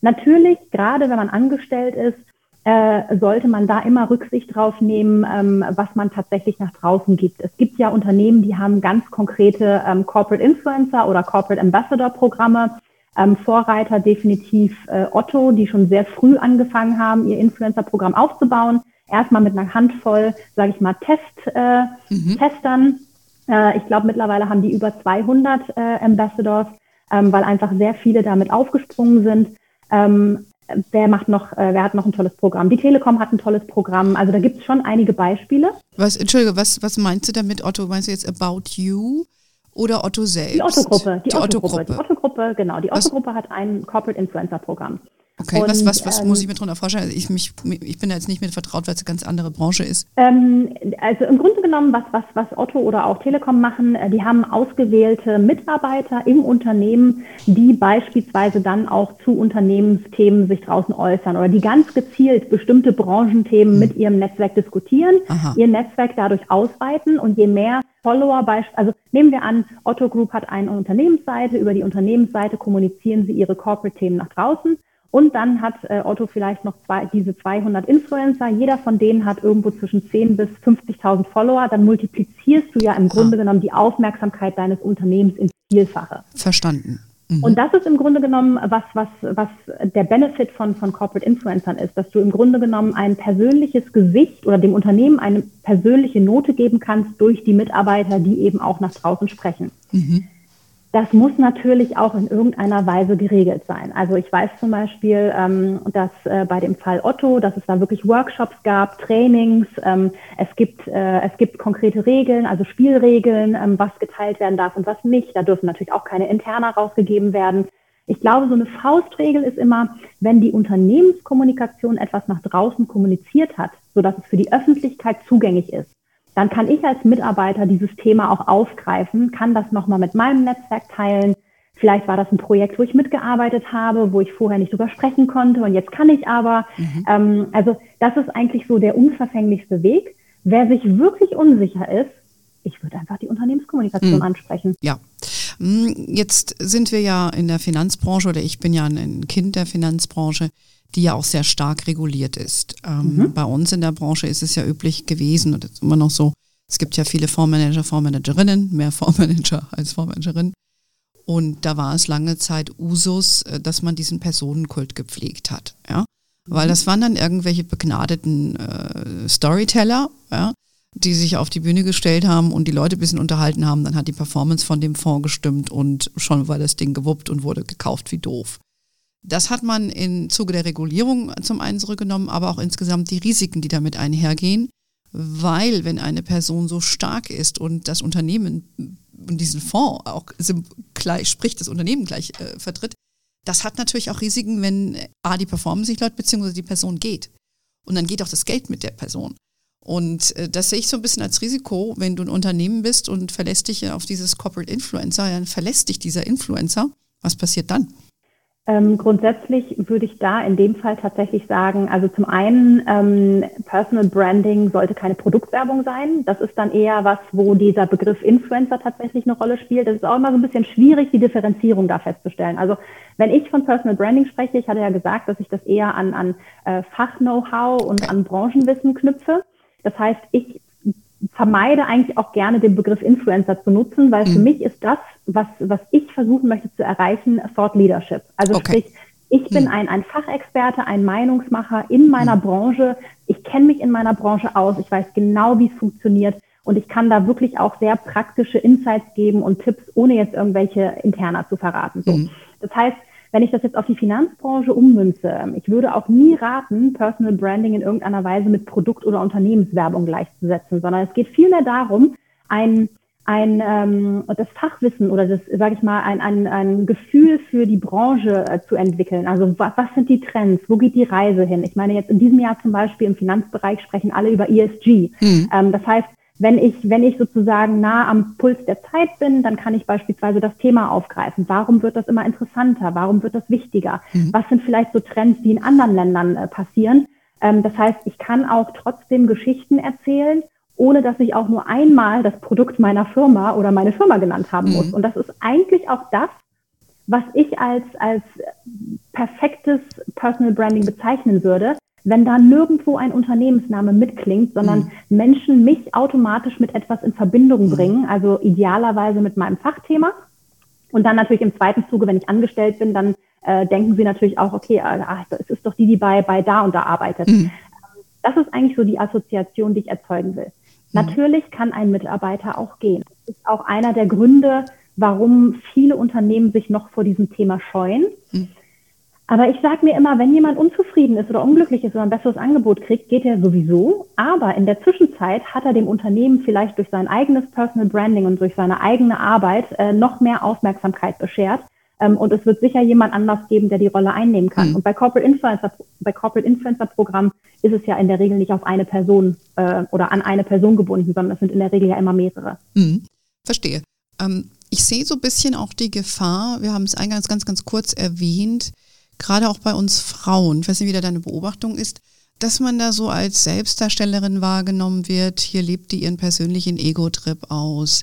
Natürlich, gerade wenn man angestellt ist, äh, sollte man da immer Rücksicht drauf nehmen, ähm, was man tatsächlich nach draußen gibt. Es gibt ja Unternehmen, die haben ganz konkrete ähm, Corporate Influencer oder Corporate Ambassador Programme. Ähm, Vorreiter definitiv äh, Otto, die schon sehr früh angefangen haben, ihr Influencer-Programm aufzubauen. Erstmal mit einer Handvoll, sage ich mal, Test, äh, mhm. Testern. Äh, ich glaube, mittlerweile haben die über 200 äh, Ambassadors, ähm, weil einfach sehr viele damit aufgesprungen sind. Ähm, wer macht noch, äh, wer hat noch ein tolles Programm? Die Telekom hat ein tolles Programm. Also da gibt es schon einige Beispiele. Was, Entschuldige, was, was meinst du damit, Otto? Meinst du jetzt About You oder Otto selbst? Die Otto-Gruppe. Die, die Otto-Gruppe. Die Otto-Gruppe, genau. Die Otto-Gruppe hat ein Corporate Influencer-Programm. Okay, und, was, was, was ähm, muss ich mir darunter vorstellen? Also ich, mich, ich bin da jetzt nicht mit vertraut, weil es eine ganz andere Branche ist. Ähm, also im Grunde genommen, was, was, was Otto oder auch Telekom machen, äh, die haben ausgewählte Mitarbeiter im Unternehmen, die beispielsweise dann auch zu Unternehmensthemen sich draußen äußern oder die ganz gezielt bestimmte Branchenthemen hm. mit ihrem Netzwerk diskutieren, Aha. ihr Netzwerk dadurch ausweiten und je mehr Follower, also nehmen wir an, Otto Group hat eine Unternehmensseite, über die Unternehmensseite kommunizieren sie ihre Corporate-Themen nach draußen Und dann hat äh, Otto vielleicht noch zwei, diese 200 Influencer. Jeder von denen hat irgendwo zwischen 10 bis 50.000 Follower. Dann multiplizierst du ja im Grunde ah. genommen die Aufmerksamkeit deines Unternehmens ins Vielfache. Verstanden. Mhm. Und das ist im Grunde genommen was, was, was der Benefit von, von Corporate Influencern ist, dass du im Grunde genommen ein persönliches Gesicht oder dem Unternehmen eine persönliche Note geben kannst durch die Mitarbeiter, die eben auch nach draußen sprechen. Mhm. Das muss natürlich auch in irgendeiner Weise geregelt sein. Also ich weiß zum Beispiel, ähm, dass äh, bei dem Fall Otto, dass es da wirklich Workshops gab, Trainings, ähm, es gibt äh, es gibt konkrete Regeln, also Spielregeln, ähm, was geteilt werden darf und was nicht. Da dürfen natürlich auch keine Interna rausgegeben werden. Ich glaube, so eine Faustregel ist immer, wenn die Unternehmenskommunikation etwas nach draußen kommuniziert hat, sodass es für die Öffentlichkeit zugänglich ist, dann kann ich als Mitarbeiter dieses Thema auch aufgreifen, kann das nochmal mit meinem Netzwerk teilen. Vielleicht war das ein Projekt, wo ich mitgearbeitet habe, wo ich vorher nicht drüber sprechen konnte und jetzt kann ich aber. Mhm. Ähm, also das ist eigentlich so der unverfänglichste Weg. Wer sich wirklich unsicher ist, ich würde einfach die Unternehmenskommunikation mhm. ansprechen. Ja. Hm, jetzt sind wir ja in der Finanzbranche oder ich bin ja ein Kind der Finanzbranche die ja auch sehr stark reguliert ist. Ähm, mhm. Bei uns in der Branche ist es ja üblich gewesen und ist immer noch so, es gibt ja viele Fondsmanager, Fondsmanagerinnen, mehr [LAUGHS] Fondsmanager als Fondsmanagerinnen. Und da war es lange Zeit Usus, äh, dass man diesen Personenkult gepflegt hat. Ja? Weil mhm. das waren dann irgendwelche begnadeten äh, Storyteller, ja? die sich auf die Bühne gestellt haben und die Leute ein bisschen unterhalten haben. Dann hat die Performance von dem Fonds gestimmt und schon war das Ding gewuppt und wurde gekauft wie doof. Das hat man im Zuge der Regulierung zum einen zurückgenommen, aber auch insgesamt die Risiken, die damit einhergehen, weil wenn eine Person so stark ist und das Unternehmen und diesen Fonds auch gleich, sprich das Unternehmen gleich äh, vertritt, das hat natürlich auch Risiken, wenn A, die Performance nicht läuft, beziehungsweise die Person geht. Und dann geht auch das Geld mit der Person. Und äh, das sehe ich so ein bisschen als Risiko, wenn du ein Unternehmen bist und verlässt dich auf dieses Corporate Influencer, dann verlässt dich dieser Influencer. Was passiert dann? Ähm, grundsätzlich würde ich da in dem Fall tatsächlich sagen, also zum einen, ähm, Personal Branding sollte keine Produktwerbung sein. Das ist dann eher was, wo dieser Begriff Influencer tatsächlich eine Rolle spielt. Das ist auch immer so ein bisschen schwierig, die Differenzierung da festzustellen. Also wenn ich von Personal Branding spreche, ich hatte ja gesagt, dass ich das eher an, an äh, Fach-Know-how und an Branchenwissen knüpfe. Das heißt, ich vermeide eigentlich auch gerne den Begriff Influencer zu nutzen, weil mhm. für mich ist das, was, was ich versuchen möchte zu erreichen, Thought Leadership. Also okay. sprich, ich bin mhm. ein, ein Fachexperte, ein Meinungsmacher in meiner mhm. Branche. Ich kenne mich in meiner Branche aus. Ich weiß genau, wie es funktioniert. Und ich kann da wirklich auch sehr praktische Insights geben und Tipps, ohne jetzt irgendwelche interner zu verraten. So. Mhm. Das heißt, wenn ich das jetzt auf die Finanzbranche ummünze, ich würde auch nie raten, Personal Branding in irgendeiner Weise mit Produkt- oder Unternehmenswerbung gleichzusetzen, sondern es geht vielmehr darum, ein, ein ähm, das Fachwissen oder das, sage ich mal, ein, ein, ein Gefühl für die Branche äh, zu entwickeln. Also was, was sind die Trends? Wo geht die Reise hin? Ich meine, jetzt in diesem Jahr zum Beispiel im Finanzbereich sprechen alle über ESG. Mhm. Ähm, das heißt, wenn ich, wenn ich sozusagen nah am Puls der Zeit bin, dann kann ich beispielsweise das Thema aufgreifen. Warum wird das immer interessanter? Warum wird das wichtiger? Mhm. Was sind vielleicht so Trends, die in anderen Ländern äh, passieren? Ähm, das heißt, ich kann auch trotzdem Geschichten erzählen, ohne dass ich auch nur einmal das Produkt meiner Firma oder meine Firma genannt haben mhm. muss. Und das ist eigentlich auch das, was ich als, als perfektes Personal Branding bezeichnen würde, wenn da nirgendwo ein Unternehmensname mitklingt, sondern mhm. Menschen mich automatisch mit etwas in Verbindung mhm. bringen, also idealerweise mit meinem Fachthema. Und dann natürlich im zweiten Zuge, wenn ich angestellt bin, dann äh, denken sie natürlich auch, okay, ach, es ist doch die, die bei, bei da und da arbeitet. Mhm. Das ist eigentlich so die Assoziation, die ich erzeugen will. Mhm. Natürlich kann ein Mitarbeiter auch gehen. Das ist auch einer der Gründe, warum viele Unternehmen sich noch vor diesem Thema scheuen. Mhm. Aber ich sage mir immer, wenn jemand unzufrieden ist oder unglücklich ist oder ein besseres Angebot kriegt, geht er sowieso. Aber in der Zwischenzeit hat er dem Unternehmen vielleicht durch sein eigenes Personal Branding und durch seine eigene Arbeit äh, noch mehr Aufmerksamkeit beschert. Ähm, und es wird sicher jemand anders geben, der die Rolle einnehmen kann. Mhm. Und bei Corporate Influencer, bei Corporate Influencer Programm ist es ja in der Regel nicht auf eine Person äh, oder an eine Person gebunden, sondern es sind in der Regel ja immer mehrere. Mhm. Verstehe. Ähm, ich sehe so ein bisschen auch die Gefahr, wir haben es eingangs ganz, ganz kurz erwähnt, gerade auch bei uns Frauen, ich weiß nicht, wie da deine Beobachtung ist, dass man da so als Selbstdarstellerin wahrgenommen wird, hier lebt die ihren persönlichen Ego-Trip aus.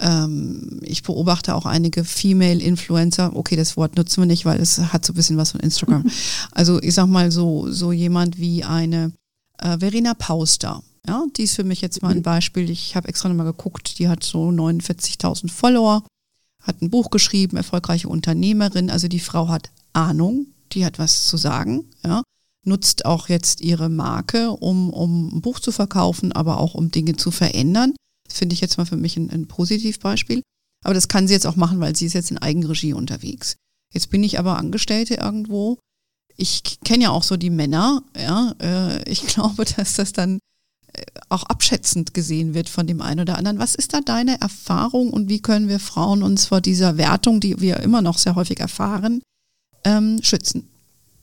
Ähm, ich beobachte auch einige Female Influencer. Okay, das Wort nutzen wir nicht, weil es hat so ein bisschen was von Instagram. [LAUGHS] Also ich sag mal so, so jemand wie eine äh, Verena Pauster. Ja, die ist für mich jetzt mal ein Beispiel. Ich habe extra nochmal geguckt, die hat so 49.000 Follower, hat ein Buch geschrieben, erfolgreiche Unternehmerin. Also die Frau hat Ahnung, die hat was zu sagen, ja. Nutzt auch jetzt ihre Marke, um, um ein Buch zu verkaufen, aber auch um Dinge zu verändern. Finde ich jetzt mal für mich ein, ein Positivbeispiel. Aber das kann sie jetzt auch machen, weil sie ist jetzt in Eigenregie unterwegs. Jetzt bin ich aber Angestellte irgendwo. Ich kenne ja auch so die Männer, ja. Äh, ich [LAUGHS] glaube, dass das dann äh, auch abschätzend gesehen wird von dem einen oder anderen. Was ist da deine Erfahrung und wie können wir Frauen uns vor dieser Wertung, die wir immer noch sehr häufig erfahren, ähm, schützen?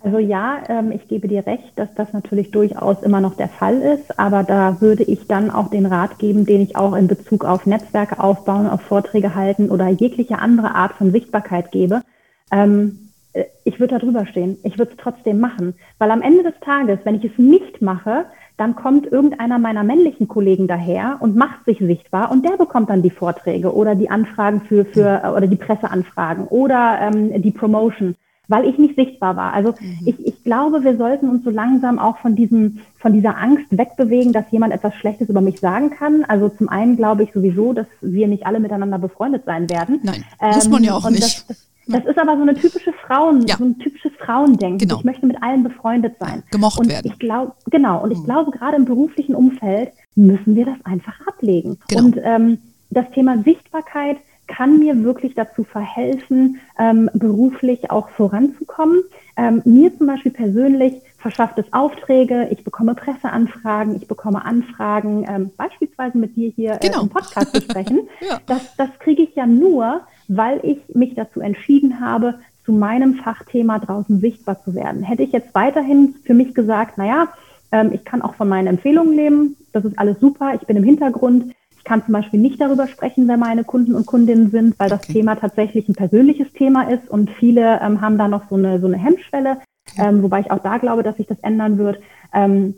Also ja, ähm, ich gebe dir recht, dass das natürlich durchaus immer noch der Fall ist, aber da würde ich dann auch den Rat geben, den ich auch in Bezug auf Netzwerke aufbauen, auf Vorträge halten oder jegliche andere Art von Sichtbarkeit gebe. Ähm, äh, ich würde da drüber stehen. Ich würde es trotzdem machen, weil am Ende des Tages, wenn ich es nicht mache, dann kommt irgendeiner meiner männlichen Kollegen daher und macht sich sichtbar und der bekommt dann die Vorträge oder die Anfragen für, für oder die Presseanfragen oder ähm, die Promotion weil ich nicht sichtbar war. Also mhm. ich, ich glaube, wir sollten uns so langsam auch von diesem, von dieser Angst wegbewegen, dass jemand etwas Schlechtes über mich sagen kann. Also zum einen glaube ich sowieso, dass wir nicht alle miteinander befreundet sein werden. Nein, ähm, muss man ja auch nicht. Das, das, das ist aber so eine typische Frauen, ja. so ein typisches Frauendenken. Genau. Ich möchte mit allen befreundet sein. Gemocht und werden. Ich glaube, genau. Und ich mhm. glaube, gerade im beruflichen Umfeld müssen wir das einfach ablegen. Genau. Und ähm, das Thema Sichtbarkeit kann mir wirklich dazu verhelfen, ähm, beruflich auch voranzukommen. Ähm, mir zum Beispiel persönlich verschafft es Aufträge, ich bekomme Presseanfragen, ich bekomme Anfragen, ähm, beispielsweise mit dir hier genau. äh, im Podcast zu sprechen. [LAUGHS] ja. Das, das kriege ich ja nur, weil ich mich dazu entschieden habe, zu meinem Fachthema draußen sichtbar zu werden. Hätte ich jetzt weiterhin für mich gesagt, naja, ähm, ich kann auch von meinen Empfehlungen leben, das ist alles super, ich bin im Hintergrund, kann zum Beispiel nicht darüber sprechen, wer meine Kunden und Kundinnen sind, weil das Thema tatsächlich ein persönliches Thema ist und viele ähm, haben da noch so eine, so eine Hemmschwelle, okay. ähm, wobei ich auch da glaube, dass sich das ändern wird. Ähm,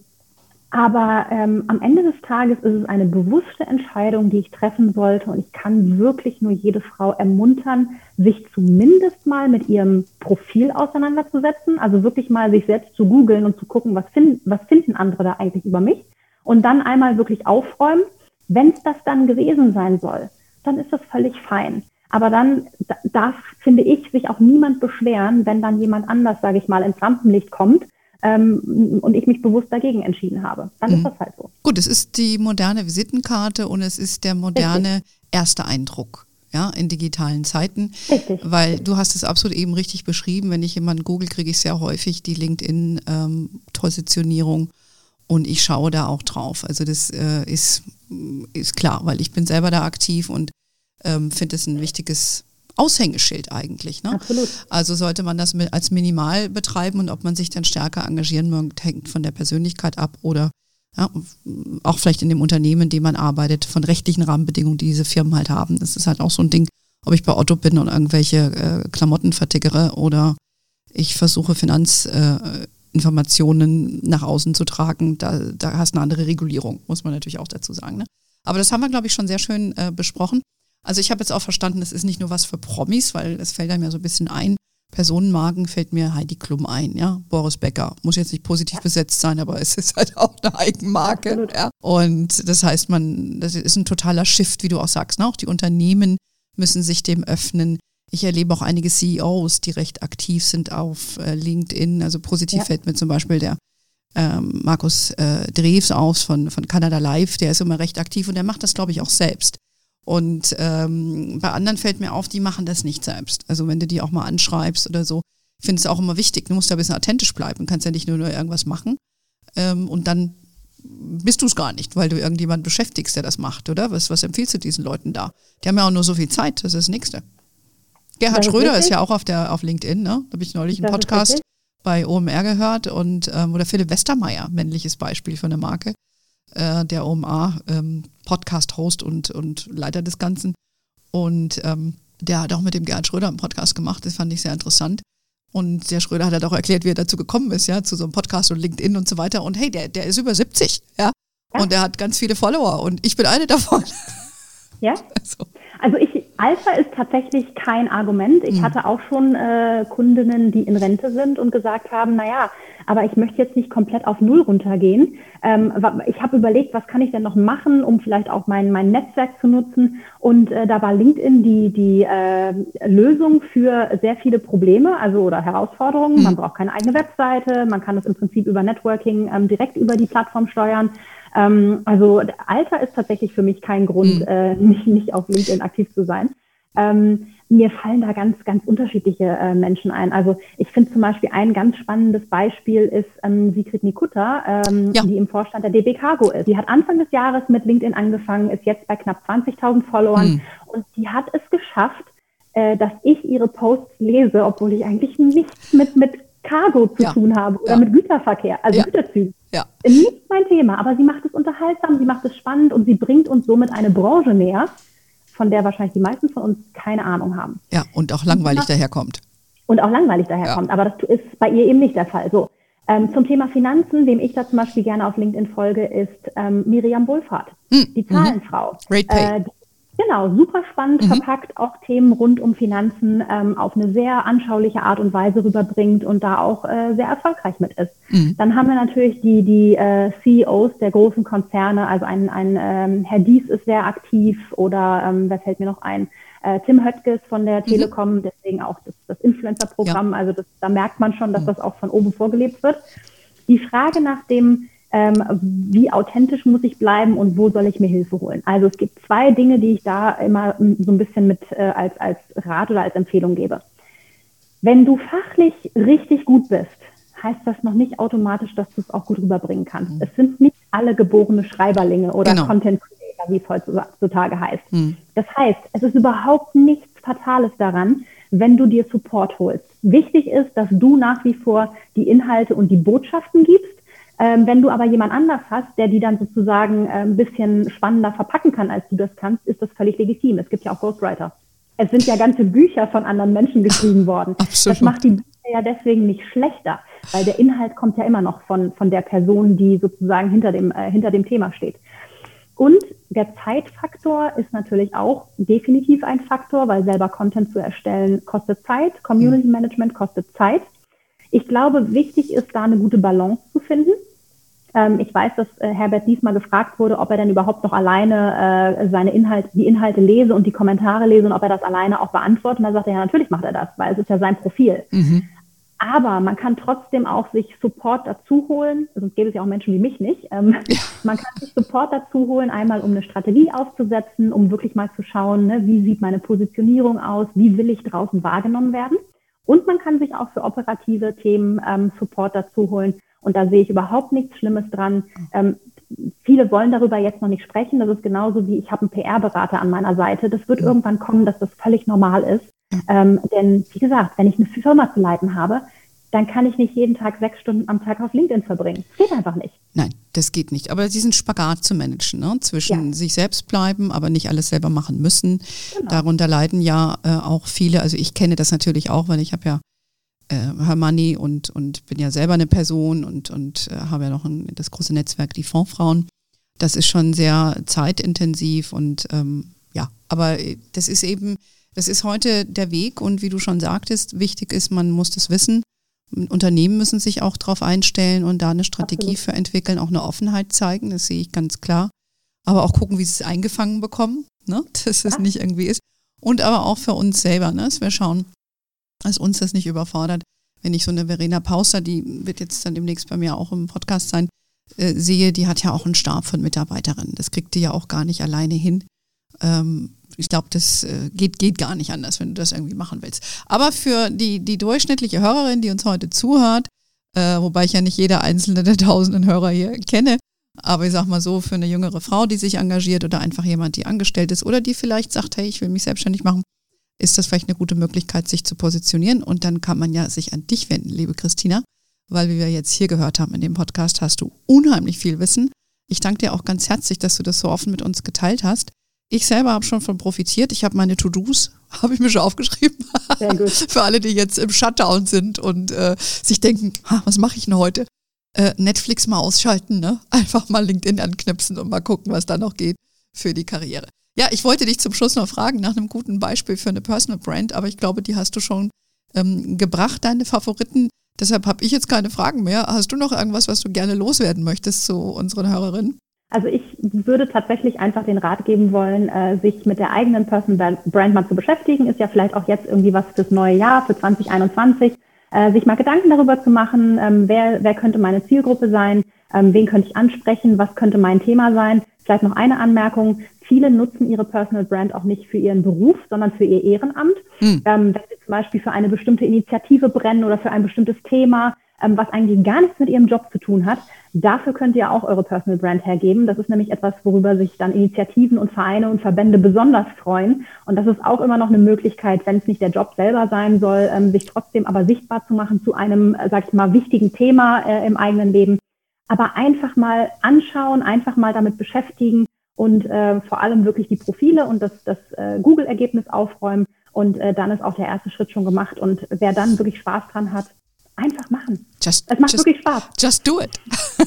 aber ähm, am Ende des Tages ist es eine bewusste Entscheidung, die ich treffen sollte. Und ich kann wirklich nur jede Frau ermuntern, sich zumindest mal mit ihrem Profil auseinanderzusetzen. Also wirklich mal sich selbst zu googeln und zu gucken, was, find, was finden andere da eigentlich über mich. Und dann einmal wirklich aufräumen wenn es das dann gewesen sein soll, dann ist das völlig fein. Aber dann darf, finde ich, sich auch niemand beschweren, wenn dann jemand anders, sage ich mal, ins Rampenlicht kommt ähm, und ich mich bewusst dagegen entschieden habe. Dann mhm. ist das halt so. Gut, es ist die moderne Visitenkarte und es ist der moderne Richtig. erste Eindruck. Ja, in digitalen Zeiten. Richtig. Weil du hast es absolut eben richtig beschrieben. Wenn ich jemanden google, kriege ich sehr häufig die LinkedIn-Positionierung ähm, und ich schaue da auch drauf. Also das äh, ist ist klar, weil ich bin selber da aktiv und ähm, finde es ein wichtiges Aushängeschild eigentlich. Ne? Absolut. Also sollte man das als minimal betreiben und ob man sich dann stärker engagieren mag, hängt von der Persönlichkeit ab oder ja, auch vielleicht in dem Unternehmen, in dem man arbeitet, von rechtlichen Rahmenbedingungen, die diese Firmen halt haben. Das ist halt auch so ein Ding, ob ich bei Otto bin und irgendwelche äh, Klamotten vertickere oder ich versuche Finanz, äh, Informationen nach außen zu tragen, da, da hast du eine andere Regulierung, muss man natürlich auch dazu sagen. Ne? Aber das haben wir, glaube ich, schon sehr schön äh, besprochen. Also ich habe jetzt auch verstanden, das ist nicht nur was für Promis, weil es fällt einem ja so ein bisschen ein. Personenmarken fällt mir Heidi Klum ein, ja, Boris Becker. Muss jetzt nicht positiv besetzt sein, aber es ist halt auch eine Eigenmarke. Ja. Und das heißt, man, das ist ein totaler Shift, wie du auch sagst. Ne? Auch die Unternehmen müssen sich dem öffnen. Ich erlebe auch einige CEOs, die recht aktiv sind auf äh, LinkedIn. Also positiv ja. fällt mir zum Beispiel der ähm, Markus äh, Drews aus von, von Canada Live, der ist immer recht aktiv und der macht das, glaube ich, auch selbst. Und ähm, bei anderen fällt mir auf, die machen das nicht selbst. Also wenn du die auch mal anschreibst oder so, ich finde es auch immer wichtig, du musst ja ein bisschen authentisch bleiben, kannst ja nicht nur, nur irgendwas machen ähm, und dann bist du es gar nicht, weil du irgendjemanden beschäftigst, der das macht, oder? Was, was empfiehlst du diesen Leuten da? Die haben ja auch nur so viel Zeit, das ist das Nächste. Gerhard Schröder ist ja auch auf der auf LinkedIn, ne? Da habe ich neulich einen Podcast bei OMR gehört und ähm, oder Philipp Westermeier, männliches Beispiel für eine Marke, äh, der OMR ähm, Podcast-Host und, und Leiter des Ganzen. Und ähm, der hat auch mit dem Gerhard Schröder einen Podcast gemacht, das fand ich sehr interessant. Und der Schröder hat halt auch erklärt, wie er dazu gekommen ist, ja, zu so einem Podcast und LinkedIn und so weiter. Und hey, der, der ist über 70, ja. ja. Und der hat ganz viele Follower und ich bin eine davon. Ja? [LAUGHS] Also. also ich, Alter ist tatsächlich kein Argument. Ich mhm. hatte auch schon äh, Kundinnen, die in Rente sind und gesagt haben, naja, aber ich möchte jetzt nicht komplett auf Null runtergehen. Ähm, ich habe überlegt, was kann ich denn noch machen, um vielleicht auch mein, mein Netzwerk zu nutzen. Und äh, da war LinkedIn die, die äh, Lösung für sehr viele Probleme, also oder Herausforderungen. Mhm. Man braucht keine eigene Webseite, man kann das im Prinzip über Networking ähm, direkt über die Plattform steuern. Ähm, also Alter ist tatsächlich für mich kein Grund, mhm. äh, nicht, nicht auf LinkedIn aktiv zu sein. Ähm, mir fallen da ganz, ganz unterschiedliche äh, Menschen ein. Also ich finde zum Beispiel ein ganz spannendes Beispiel ist ähm, Sigrid Nikutta, ähm, ja. die im Vorstand der DB Cargo ist. Die hat Anfang des Jahres mit LinkedIn angefangen, ist jetzt bei knapp 20.000 Followern mhm. und die hat es geschafft, äh, dass ich ihre Posts lese, obwohl ich eigentlich nichts mit, mit Cargo zu ja. tun habe oder ja. mit Güterverkehr, also. Güterzügen. Ja. Nicht mein Thema, aber sie macht es unterhaltsam, sie macht es spannend und sie bringt uns somit eine Branche näher, von der wahrscheinlich die meisten von uns keine Ahnung haben. Ja, und auch langweilig daherkommt. Und auch langweilig daherkommt, aber das ist bei ihr eben nicht der Fall. So. Ähm, zum Thema Finanzen, wem ich da zum Beispiel gerne auf LinkedIn folge, ist ähm, Miriam Wohlfahrt, hm. die mhm. Zahlenfrau. Great Pay. Äh, Genau, super spannend mhm. verpackt, auch Themen rund um Finanzen ähm, auf eine sehr anschauliche Art und Weise rüberbringt und da auch äh, sehr erfolgreich mit ist. Mhm. Dann haben wir natürlich die, die äh, CEOs der großen Konzerne, also ein, ein ähm, Herr Dies ist sehr aktiv oder ähm, wer fällt mir noch ein? Äh, Tim Höttges von der mhm. Telekom, mhm. deswegen auch das, das Influencer-Programm, ja. also das, da merkt man schon, dass mhm. das auch von oben vorgelebt wird. Die Frage nach dem ähm, wie authentisch muss ich bleiben und wo soll ich mir Hilfe holen. Also es gibt zwei Dinge, die ich da immer so ein bisschen mit äh, als, als Rat oder als Empfehlung gebe. Wenn du fachlich richtig gut bist, heißt das noch nicht automatisch, dass du es auch gut rüberbringen kannst. Mhm. Es sind nicht alle geborene Schreiberlinge oder genau. Content Creator, wie es heutzutage heißt. Mhm. Das heißt, es ist überhaupt nichts Fatales daran, wenn du dir Support holst. Wichtig ist, dass du nach wie vor die Inhalte und die Botschaften gibst ähm, wenn du aber jemand anders hast, der die dann sozusagen äh, ein bisschen spannender verpacken kann, als du das kannst, ist das völlig legitim. Es gibt ja auch Ghostwriter. Es sind ja ganze Bücher von anderen Menschen geschrieben [LAUGHS] worden. Absolut. Das macht die Bücher ja deswegen nicht schlechter, weil der Inhalt kommt ja immer noch von, von der Person, die sozusagen hinter dem, äh, hinter dem Thema steht. Und der Zeitfaktor ist natürlich auch definitiv ein Faktor, weil selber Content zu erstellen kostet Zeit, Community Management kostet Zeit. Ich glaube, wichtig ist da eine gute Balance zu finden. Ähm, ich weiß, dass äh, Herbert diesmal gefragt wurde, ob er denn überhaupt noch alleine äh, seine Inhalte, die Inhalte lese und die Kommentare lese und ob er das alleine auch beantwortet. Und da sagt er, ja, natürlich macht er das, weil es ist ja sein Profil. Mhm. Aber man kann trotzdem auch sich Support dazu holen, sonst gäbe es ja auch Menschen wie mich nicht. Ähm, ja. Man kann sich Support dazu holen, einmal um eine Strategie aufzusetzen, um wirklich mal zu schauen, ne, wie sieht meine Positionierung aus, wie will ich draußen wahrgenommen werden. Und man kann sich auch für operative Themen ähm, Support dazu holen. Und da sehe ich überhaupt nichts Schlimmes dran. Ähm, viele wollen darüber jetzt noch nicht sprechen. Das ist genauso wie ich habe einen PR-Berater an meiner Seite. Das wird irgendwann kommen, dass das völlig normal ist. Ähm, denn wie gesagt, wenn ich eine Firma zu leiten habe, dann kann ich nicht jeden Tag sechs Stunden am Tag auf LinkedIn verbringen. Das geht einfach nicht. Nein, das geht nicht. Aber diesen Spagat zu managen, ne? zwischen ja. sich selbst bleiben, aber nicht alles selber machen müssen. Genau. Darunter leiden ja äh, auch viele. Also ich kenne das natürlich auch, weil ich habe ja Hermanni und, und bin ja selber eine Person und, und äh, habe ja noch ein, das große Netzwerk, die Fondsfrauen. Das ist schon sehr zeitintensiv und ähm, ja, aber das ist eben, das ist heute der Weg und wie du schon sagtest, wichtig ist, man muss das wissen Unternehmen müssen sich auch darauf einstellen und da eine Strategie Absolut. für entwickeln, auch eine Offenheit zeigen, das sehe ich ganz klar. Aber auch gucken, wie sie es eingefangen bekommen, ne? [LAUGHS] dass es ja. nicht irgendwie ist. Und aber auch für uns selber, ne? dass wir schauen, dass uns das nicht überfordert. Wenn ich so eine Verena Pauster, die wird jetzt dann demnächst bei mir auch im Podcast sein, äh, sehe, die hat ja auch einen Stab von Mitarbeiterinnen. Das kriegt die ja auch gar nicht alleine hin. Ähm, ich glaube, das äh, geht, geht gar nicht anders, wenn du das irgendwie machen willst. Aber für die, die durchschnittliche Hörerin, die uns heute zuhört, äh, wobei ich ja nicht jede einzelne der tausenden Hörer hier kenne, aber ich sag mal so, für eine jüngere Frau, die sich engagiert oder einfach jemand, die angestellt ist oder die vielleicht sagt, hey, ich will mich selbstständig machen, ist das vielleicht eine gute Möglichkeit, sich zu positionieren. Und dann kann man ja sich an dich wenden, liebe Christina, weil wie wir jetzt hier gehört haben in dem Podcast, hast du unheimlich viel Wissen. Ich danke dir auch ganz herzlich, dass du das so offen mit uns geteilt hast. Ich selber habe schon von profitiert. Ich habe meine To-Dos, [LAUGHS] habe ich mir schon aufgeschrieben. [LAUGHS] Für alle, die jetzt im Shutdown sind und äh, sich denken, was mache ich denn heute? Äh, Netflix mal ausschalten, ne? [LAUGHS] Einfach mal LinkedIn anknipsen und mal gucken, was da noch geht für die Karriere. Ja, ich wollte dich zum Schluss noch fragen nach einem guten Beispiel für eine Personal Brand, aber ich glaube, die hast du schon ähm, gebracht, deine Favoriten. Deshalb habe ich jetzt keine Fragen mehr. Hast du noch irgendwas, was du gerne loswerden möchtest zu unseren Hörerinnen? Also ich würde tatsächlich einfach den Rat geben wollen, äh, sich mit der eigenen Personal Brand mal zu beschäftigen. Ist ja vielleicht auch jetzt irgendwie was fürs neue Jahr, für 2021. Äh, sich mal Gedanken darüber zu machen, ähm, wer, wer könnte meine Zielgruppe sein, ähm, zen könnte ich ansprechen, was könnte mein Thema sein. Vielleicht noch eine Anmerkung. Viele nutzen ihre Personal Brand auch nicht für ihren Beruf, sondern für ihr Ehrenamt. Mhm. Ähm, wenn sie zum Beispiel für eine bestimmte Initiative brennen oder für ein bestimmtes Thema, ähm, was eigentlich gar nichts mit ihrem Job zu tun hat, dafür könnt ihr auch eure Personal Brand hergeben. Das ist nämlich etwas, worüber sich dann Initiativen und Vereine und Verbände besonders freuen. Und das ist auch immer noch eine Möglichkeit, wenn es nicht der Job selber sein soll, ähm, sich trotzdem aber sichtbar zu machen zu einem, äh, sag ich mal, wichtigen Thema äh, im eigenen Leben. Aber einfach mal anschauen, einfach mal damit beschäftigen und äh, vor allem wirklich die Profile und das, das äh, Google-Ergebnis aufräumen. Und äh, dann ist auch der erste Schritt schon gemacht. Und wer dann wirklich Spaß dran hat, einfach machen. Just, es macht just, wirklich Spaß. Just do it.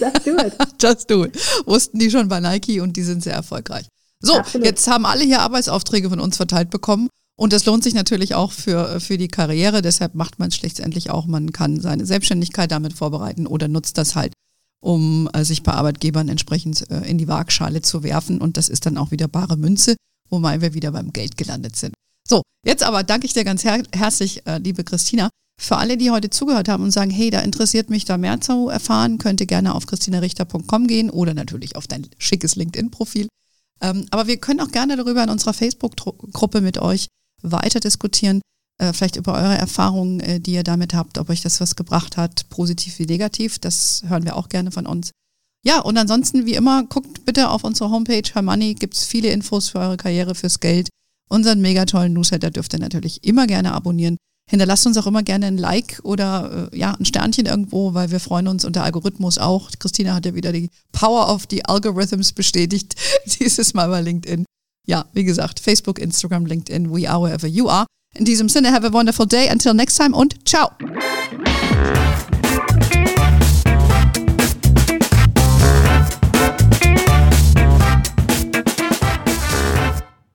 Just do it. [LAUGHS] just do it. Wussten die schon bei Nike und die sind sehr erfolgreich. So, Absolut. jetzt haben alle hier Arbeitsaufträge von uns verteilt bekommen. Und das lohnt sich natürlich auch für, für die Karriere. Deshalb macht man es schlussendlich auch. Man kann seine Selbstständigkeit damit vorbereiten oder nutzt das halt, um äh, sich bei Arbeitgebern entsprechend äh, in die Waagschale zu werfen. Und das ist dann auch wieder bare Münze, wobei wir wieder beim Geld gelandet sind. So, jetzt aber danke ich dir ganz her herzlich, äh, liebe Christina. Für alle, die heute zugehört haben und sagen, hey, da interessiert mich da mehr zu erfahren, könnt ihr gerne auf christinarichter.com gehen oder natürlich auf dein schickes LinkedIn-Profil. Ähm, aber wir können auch gerne darüber in unserer Facebook-Gruppe mit euch weiter diskutieren, äh, vielleicht über eure Erfahrungen, äh, die ihr damit habt, ob euch das was gebracht hat, positiv wie negativ. Das hören wir auch gerne von uns. Ja, und ansonsten, wie immer, guckt bitte auf unsere Homepage Her Money, gibt es viele Infos für eure Karriere, fürs Geld. Unseren mega tollen Newsletter dürft ihr natürlich immer gerne abonnieren. Hinterlasst uns auch immer gerne ein Like oder äh, ja, ein Sternchen irgendwo, weil wir freuen uns und der Algorithmus auch. Christina hat ja wieder die Power of the Algorithms bestätigt, [LAUGHS] dieses Mal bei LinkedIn. Ja, wie gesagt, Facebook, Instagram, LinkedIn, we are wherever you are. In diesem Sinne, have a wonderful day. Until next time und ciao.